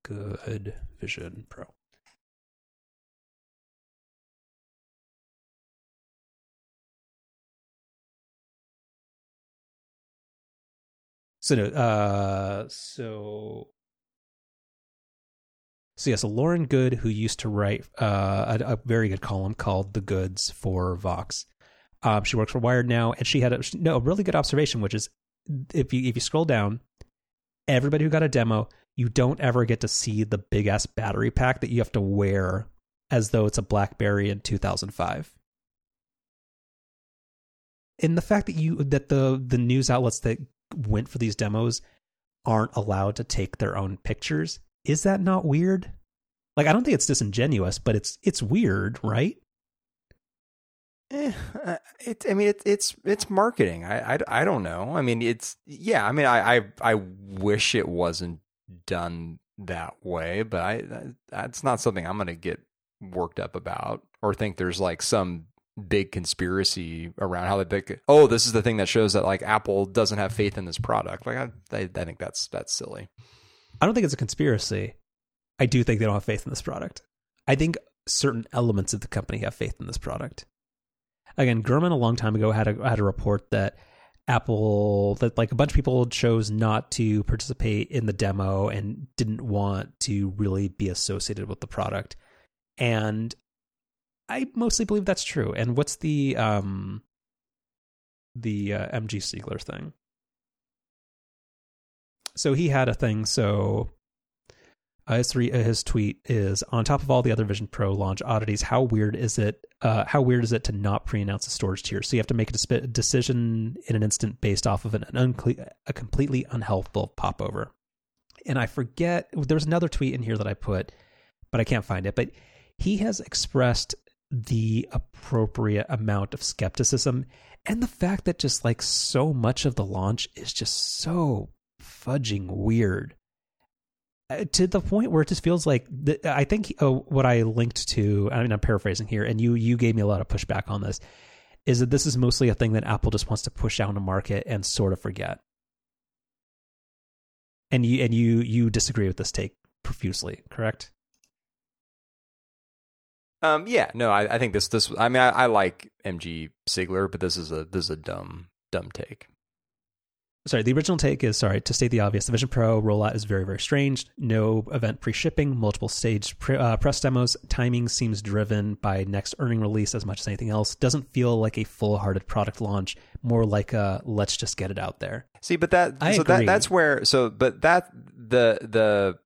Goode Vision Pro. So no, uh, so so yes, Lauren Goode, who used to write uh, a, a, very good column called "The Goods" for Vox. Um, she works for Wired now, and she had a, no, a really good observation, which is if you if you scroll down, everybody who got a demo, you don't ever get to see the big ass battery pack that you have to wear as though it's a BlackBerry in 2005. And the fact that you that the the news outlets that went for these demos aren't allowed to take their own pictures. Is that not weird? Like I don't think it's disingenuous, but it's it's weird, right? Eh, uh, it, I mean, it, it's it's marketing. I, I, I don't know. I mean, it's yeah. I mean, I, I I wish it wasn't done that way, but I that's not something I'm going to get worked up about or think there's like some big conspiracy around how they pick. Oh, this is the thing that shows that like Apple doesn't have faith in this product. Like I, I think that's that's silly. I don't think it's a conspiracy. I do think they don't have faith in this product. I think certain elements of the company have faith in this product. Again, Gurman a long time ago had a had a report that Apple that like a bunch of people chose not to participate in the demo and didn't want to really be associated with the product. And I mostly believe that's true. And what's the um the uh, MG Siegler thing? So he had a thing. So uh, his three uh, his tweet is on top of all the other Vision Pro launch oddities. How weird is it? Uh, how weird is it to not pre-announce a storage tier? So you have to make a decision in an instant based off of an, an uncle- a completely unhelpful popover. And I forget there's another tweet in here that I put, but I can't find it. But he has expressed the appropriate amount of skepticism and the fact that just like so much of the launch is just so fudging weird uh, to the point where it just feels like the, I think uh, what I linked to. I mean, I'm paraphrasing here, and you you gave me a lot of pushback on this. Is that this is mostly a thing that Apple just wants to push out in the market and sort of forget? And you and you you disagree with this take profusely, correct? Um, yeah, no, I, I think this this. I mean, I, I like MG Siegler, but this is a this is a dumb dumb take sorry, the original take is sorry to state the obvious. The Vision Pro rollout is very very strange. No event pre-shipping, multiple stage pre, uh, press demos. Timing seems driven by next earning release as much as anything else. Doesn't feel like a full-hearted product launch. More like a let's just get it out there. See, but that I so agree. that that's where so but that the the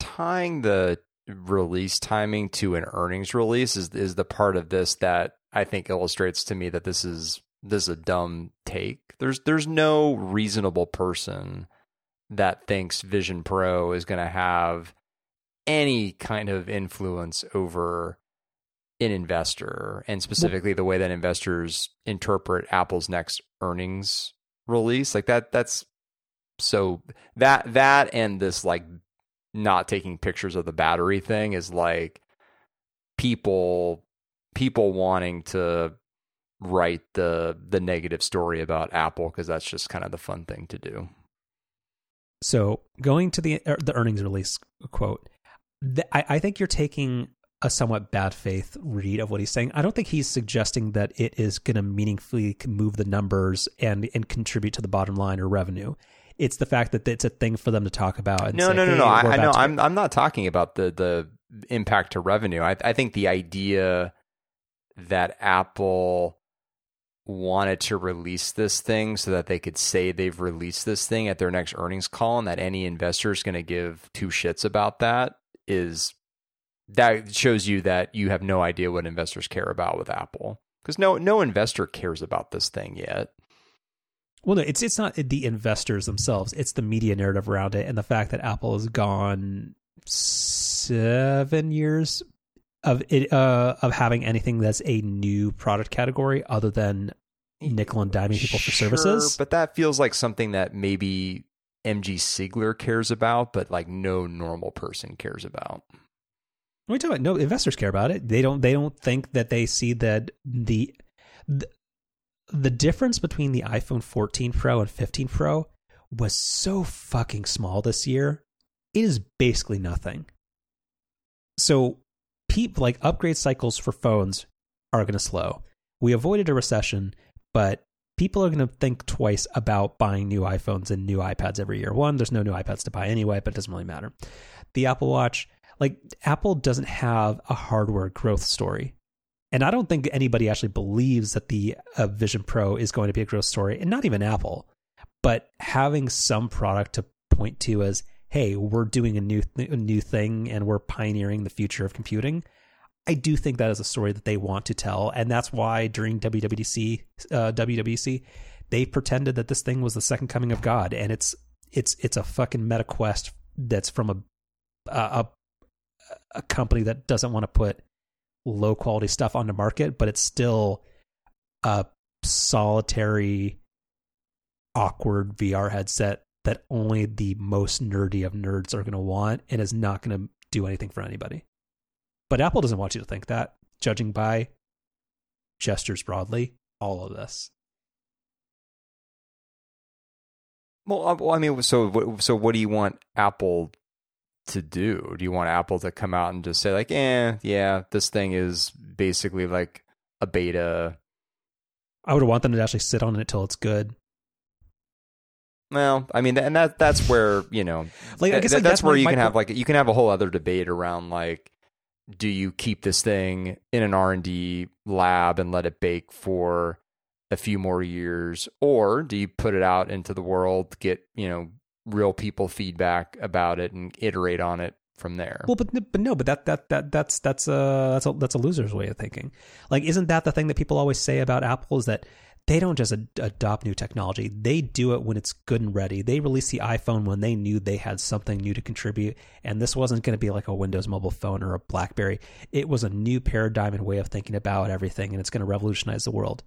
tying the release timing to an earnings release is is the part of this that I think illustrates to me that this is this is a dumb take. There's there's no reasonable person that thinks Vision Pro is going to have any kind of influence over an investor and specifically the way that investors interpret Apple's next earnings release. Like that that's so that that and this like not taking pictures of the battery thing is like people people wanting to write the the negative story about Apple because that's just kind of the fun thing to do. So going to the er, the earnings release quote, the, I, I think you're taking a somewhat bad faith read of what he's saying. I don't think he's suggesting that it is going to meaningfully move the numbers and and contribute to the bottom line or revenue. It's the fact that it's a thing for them to talk about. no, say, no, no, hey, no. I, I know. I'm I'm not talking about the the impact to revenue. I I think the idea that Apple wanted to release this thing so that they could say they've released this thing at their next earnings call and that any investor is going to give two shits about that is that shows you that you have no idea what investors care about with Apple because no no investor cares about this thing yet. Well, no, it's it's not the investors themselves; it's the media narrative around it, and the fact that Apple has gone seven years of it uh, of having anything that's a new product category other than nickel and diming people for services. But that feels like something that maybe MG Siegler cares about, but like no normal person cares about. What are you talking about? No investors care about it. They don't. They don't think that they see that the, the the difference between the iPhone 14 Pro and 15 Pro was so fucking small this year. It is basically nothing. So peep like upgrade cycles for phones are going to slow. We avoided a recession, but people are going to think twice about buying new iPhones and new iPads every year. One, there's no new iPads to buy anyway, but it doesn't really matter. The Apple Watch, like Apple doesn't have a hardware growth story. And I don't think anybody actually believes that the uh, Vision Pro is going to be a growth story, and not even Apple. But having some product to point to as, hey, we're doing a new th- a new thing and we're pioneering the future of computing. I do think that is a story that they want to tell, and that's why during WWDC, uh, WWC, they pretended that this thing was the second coming of God, and it's it's it's a fucking meta quest that's from a a a company that doesn't want to put low quality stuff on the market, but it's still a solitary, awkward VR headset that only the most nerdy of nerds are going to want and is not going to do anything for anybody. But Apple doesn't want you to think that, judging by gestures broadly, all of this. Well, uh, I mean, so so what do you want Apple to do? Do you want Apple to come out and just say like, "Eh, yeah, this thing is basically like a beta." I would want them to actually sit on it till it's good. Well, I mean, and that that's where you know, like I guess that, like, that's, that's where my- you my can have like you can have a whole other debate around like, do you keep this thing in an R and D lab and let it bake for a few more years, or do you put it out into the world, get you know real people feedback about it, and iterate on it from there? Well, but but no, but that that that that's that's a that's a that's a loser's way of thinking. Like, isn't that the thing that people always say about Apple is that they don't just ad- adopt new technology; they do it when it's good and ready. They released the iPhone when they knew they had something new to contribute, and this wasn't going to be like a Windows mobile phone or a BlackBerry. It was a new paradigm and way of thinking about everything, and it's going to revolutionize the world.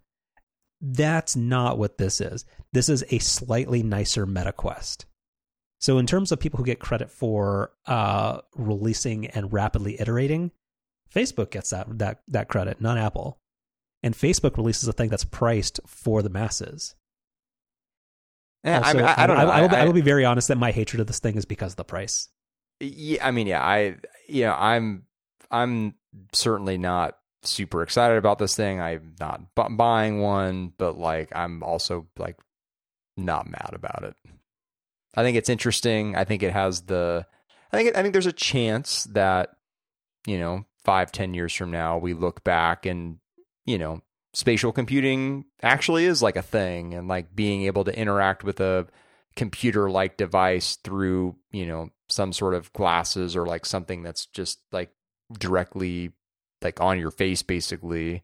That's not what this is. This is a slightly nicer MetaQuest. So, in terms of people who get credit for uh, releasing and rapidly iterating, Facebook gets that that that credit, not Apple. And Facebook releases a thing that's priced for the masses. Eh, I Also, mean, I, I don't know. I, will, I- I will be very honest that my hatred of this thing is because of the price. Yeah, I mean, yeah, I, you know, I'm, I'm certainly not super excited about this thing. I'm not bu- buying one, but like, I'm also like not mad about it. I think it's interesting. I think it has the, I think, it, I think there's a chance that, you know, five, ten years from now, we look back and, you know, spatial computing actually is like a thing and like being able to interact with a computer like device through, you know, some sort of glasses or like something that's just like directly like on your face basically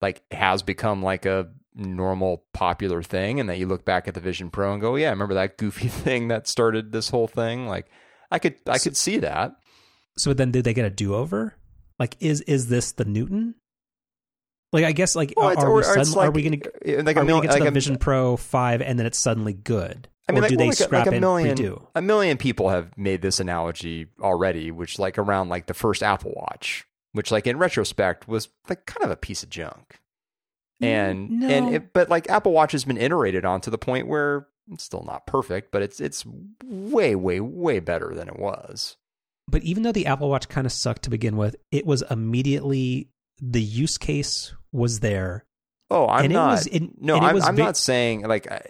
like has become like a normal popular thing and that you look back at the Vision Pro and go, yeah, remember that goofy thing that started this whole thing? Like I could I could see that. So then, did they get a do over? Like, is is this the Newton? Like, I guess, like, Well, are, it's- are or we it's sudden, are we going to like a are we mil- going to get to like the a- Vision Pro five and then it's suddenly good? I mean, or like, do well, they like, a- scrap like a it million, redo? A million people have made this analogy already, which like around like the first Apple Watch, which like in retrospect was like kind of a piece of junk. And Mm, and it, but like Apple Watch has been iterated on to the point where it's still not perfect, but it's it's way way way better than it was. But even though the Apple Watch kind of sucked to begin with, it was immediately the use case was there. Oh, I'm and not. It was, it, no, and it I'm, was I'm ve- not saying like I,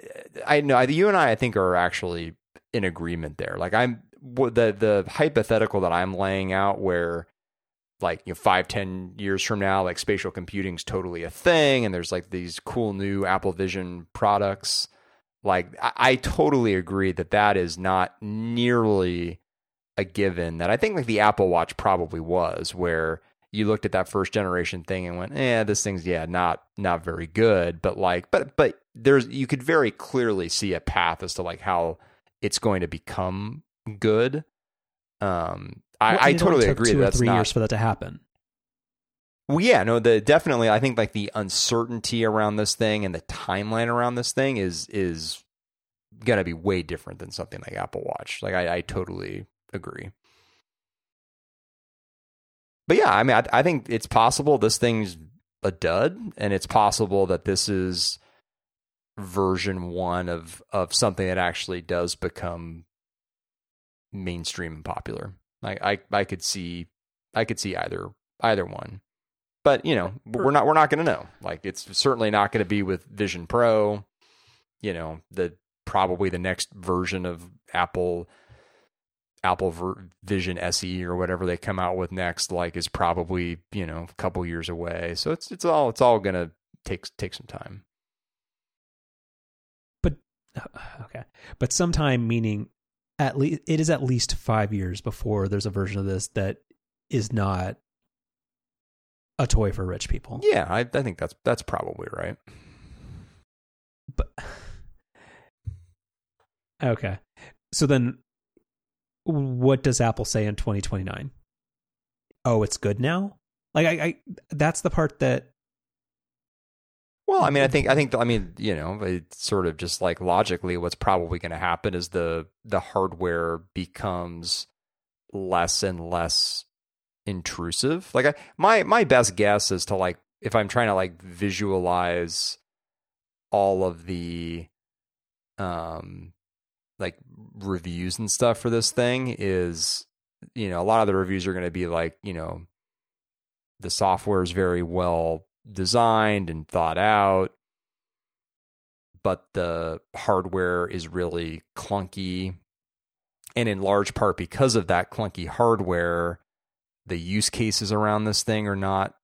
I know you and I. I think are actually in agreement there. Like I'm the the hypothetical that I'm laying out where like you know five ten years from now like spatial computing's totally a thing and there's like these cool new Apple Vision products. Like I, I totally agree that that is not nearly a given that I think like the Apple Watch probably was where you looked at that first generation thing and went, "Eh, this thing's yeah, not not very good." But like, but but there's you could very clearly see a path as to like how it's going to become good. Um, I, Well, I totally agree. Two that's three not. years for that to happen. Well, yeah, no, the definitely. I think like the uncertainty around this thing and the timeline around this thing is is gonna be way different than something like Apple Watch. Like I, I totally agree. But yeah, I mean, I, I think it's possible this thing's a dud, and it's possible that this is version one of of something that actually does become mainstream and popular. I I, I could see I could see either either one. But you know, we're not we're not going to know. Like it's certainly not going to be with Vision Pro. You know, the probably the next version of Apple Apple Vision SE or whatever they come out with next like is probably, you know, a couple years away. So it's it's all it's all going to take take some time. But okay, but sometime meaning at least it is at least five years before there's a version of this that is not a toy for rich people. Yeah, I I think that's that's probably right. But okay, so then what does Apple say in 2029? Oh, it's good now? Like I, I that's the part that well, I mean, I think I think I mean, you know, it's sort of just like logically what's probably going to happen is the the hardware becomes less and less intrusive. Like I, my my best guess is to like if I'm trying to like visualize all of the um like reviews and stuff for this thing is you know a lot of the reviews are going to be like you know the software is very well designed and thought out but the hardware is really clunky. And in large part because of that clunky hardware the use cases around this thing are not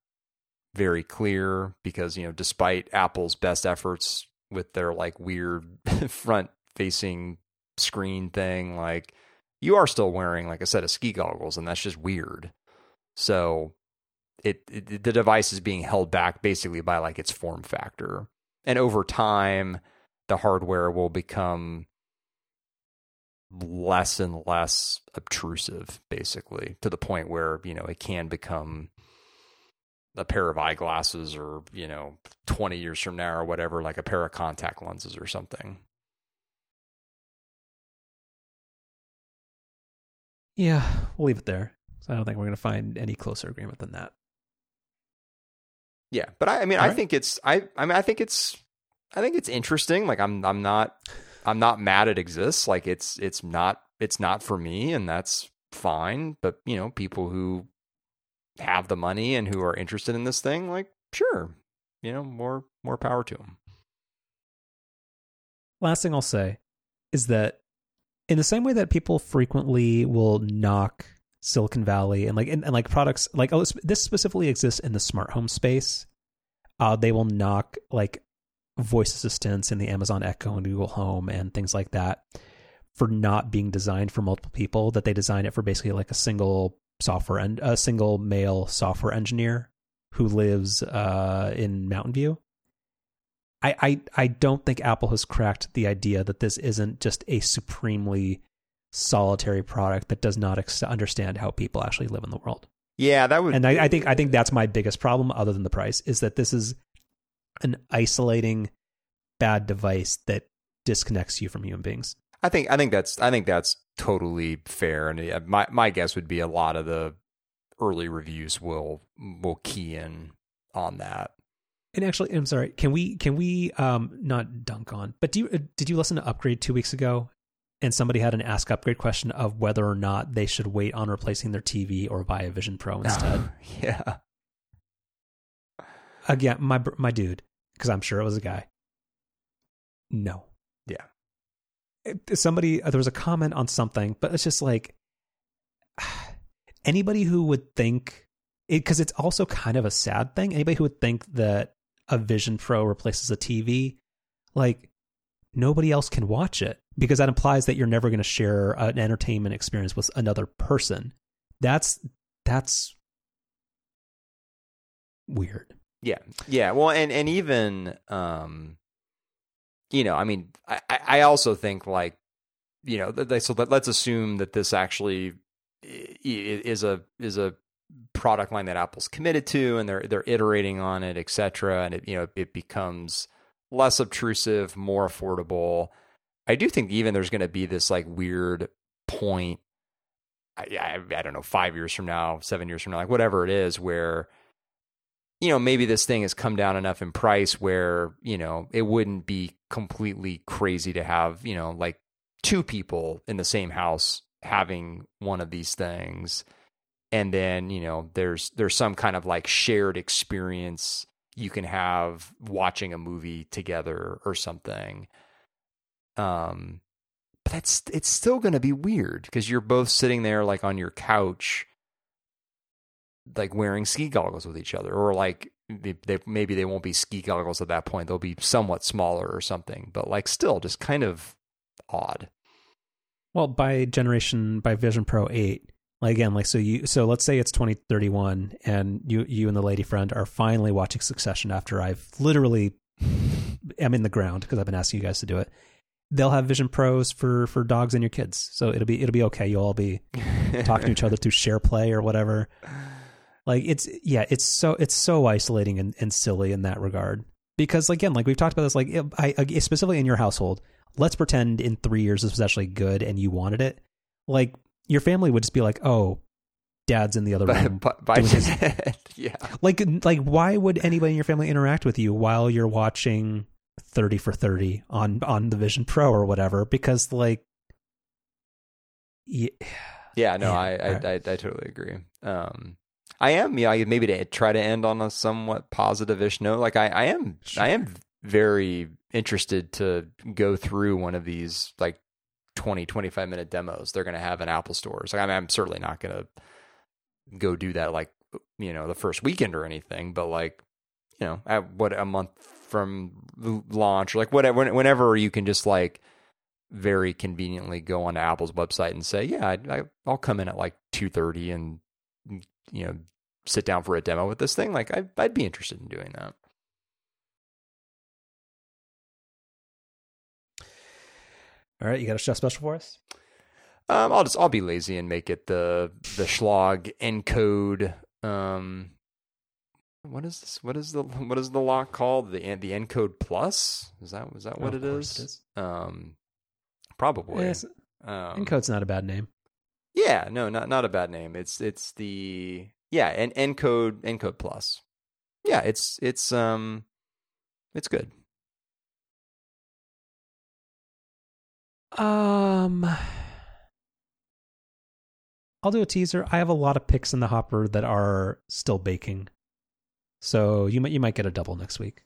very clear because you know despite apple's best efforts with their like weird front facing screen thing like you are still wearing like a set of ski goggles and that's just weird. So it, it, the device is being held back basically by like its form factor. And over time the hardware will become less and less obtrusive basically to the point where you know it can become a pair of eyeglasses or you know 20 years from now or whatever like a pair of contact lenses or something yeah we'll leave it there. So i don't think we're going to find any closer agreement than that. Yeah but i, I mean All i right. think it's i i mean i think it's i think it's interesting. Like i'm i'm not i'm not mad it exists. Like it's it's not it's not for me and that's fine. But you know people who have the money and who are interested in this thing, like sure, you know, more more power to them. Last thing I'll say is that in the same way that people frequently will knock Silicon Valley and like and, and like products like oh this specifically exists in the smart home space, uh, they will knock like voice assistants in the Amazon Echo and Google Home and things like that for not being designed for multiple people. That they design it for basically like a single software and a single male software engineer who lives uh, in Mountain View. I, I I don't think Apple has cracked the idea that this isn't just a supremely solitary product that does not ex- understand how people actually live in the world. Yeah, that would. And I, I think I think that's my biggest problem, other than the price, is that this is an isolating bad device that disconnects you from human beings. I think I think that's I think that's totally fair, and my my guess would be a lot of the early reviews will will key in on that. And actually, I'm sorry. Can we can we um not dunk on? But do you uh, did you listen to Upgrade two weeks ago? And somebody had an Ask Upgrade question of whether or not they should wait on replacing their TV or buy a Vision Pro instead. yeah. Again, my my dude, because I'm sure it was a guy. No. Yeah somebody uh, there was a comment on something, but it's just like anybody who would think it because it's also kind of a sad thing. Anybody who would think that a Vision Pro replaces a TV, like nobody else can watch it because that implies that you're never going to share an entertainment experience with another person. That's that's weird. Yeah. Yeah. Well, and and even um you know, I mean, I, I also think like, you know, they, so let, let's assume that this actually is a is a product line that Apple's committed to, and they're they're iterating on it, et cetera, and it you know it becomes less obtrusive, more affordable. I do think even there's going to be this like weird point. I, I, I don't know, five years from now, seven years from now, like whatever it is, where you know, maybe this thing has come down enough in price where, you know, it wouldn't be completely crazy to have, you know, like two people in the same house having one of these things. And then, you know, there's there's some kind of like shared experience you can have watching a movie together or something. Um but that's it's still going to be weird because you're both sitting there like on your couch like wearing ski goggles with each other or like they, they, maybe they won't be ski goggles at that point they'll be somewhat smaller or something but like still just kind of odd well by generation by vision pro 8 like again like so you so let's say it's 2031 and you you and the lady friend are finally watching succession after i've literally am in the ground because i've been asking you guys to do it they'll have Vision Pros for for dogs and your kids, so it'll be it'll be okay. You'll all be talking to each other through share play or whatever. Like it's yeah, it's so it's so isolating and, and silly in that regard because again, like we've talked about this, like I, I specifically in your household. Let's pretend in three years this was actually good and you wanted it. Like your family would just be like, "Oh, dad's in the other room." by, his- yeah. like like why would anybody in your family interact with you while you're watching 30 for 30 on on the Vision Pro or whatever? Because like, yeah, Yeah, no, Man, I, I, alright. I, I totally agree. Um, I am, yeah, I- maybe to try to end on a somewhat positive-ish note. Like I, I am, Sure. I am very interested to go through one of these like 20, 25 minute demos they're going to have in Apple stores. I mean, I'm certainly not going to go do that like you know the first weekend or anything, but like you know, at what a month from launch or like whatever, whenever you can just like very conveniently go onto Apple's website and say, yeah, I, I, I'll come in at like two thirty and you know sit down for a demo with this thing. Like I, I'd be interested in doing that. All right, you got a chef special for us? Um, I'll just I'll be lazy and make it the the Schlage encode. Um, what is this? What is the what is the lock called? The the encode plus? Is that is that what Oh, it is? it is. Um, probably. Yes, Um, Encode's not a bad name. Yeah, no, not not a bad name. It's it's the yeah, and encode encode plus. Yeah, it's it's um it's good. Um, I'll do a teaser. I have a lot of picks in the hopper that are still baking, so you might you might get a double next week.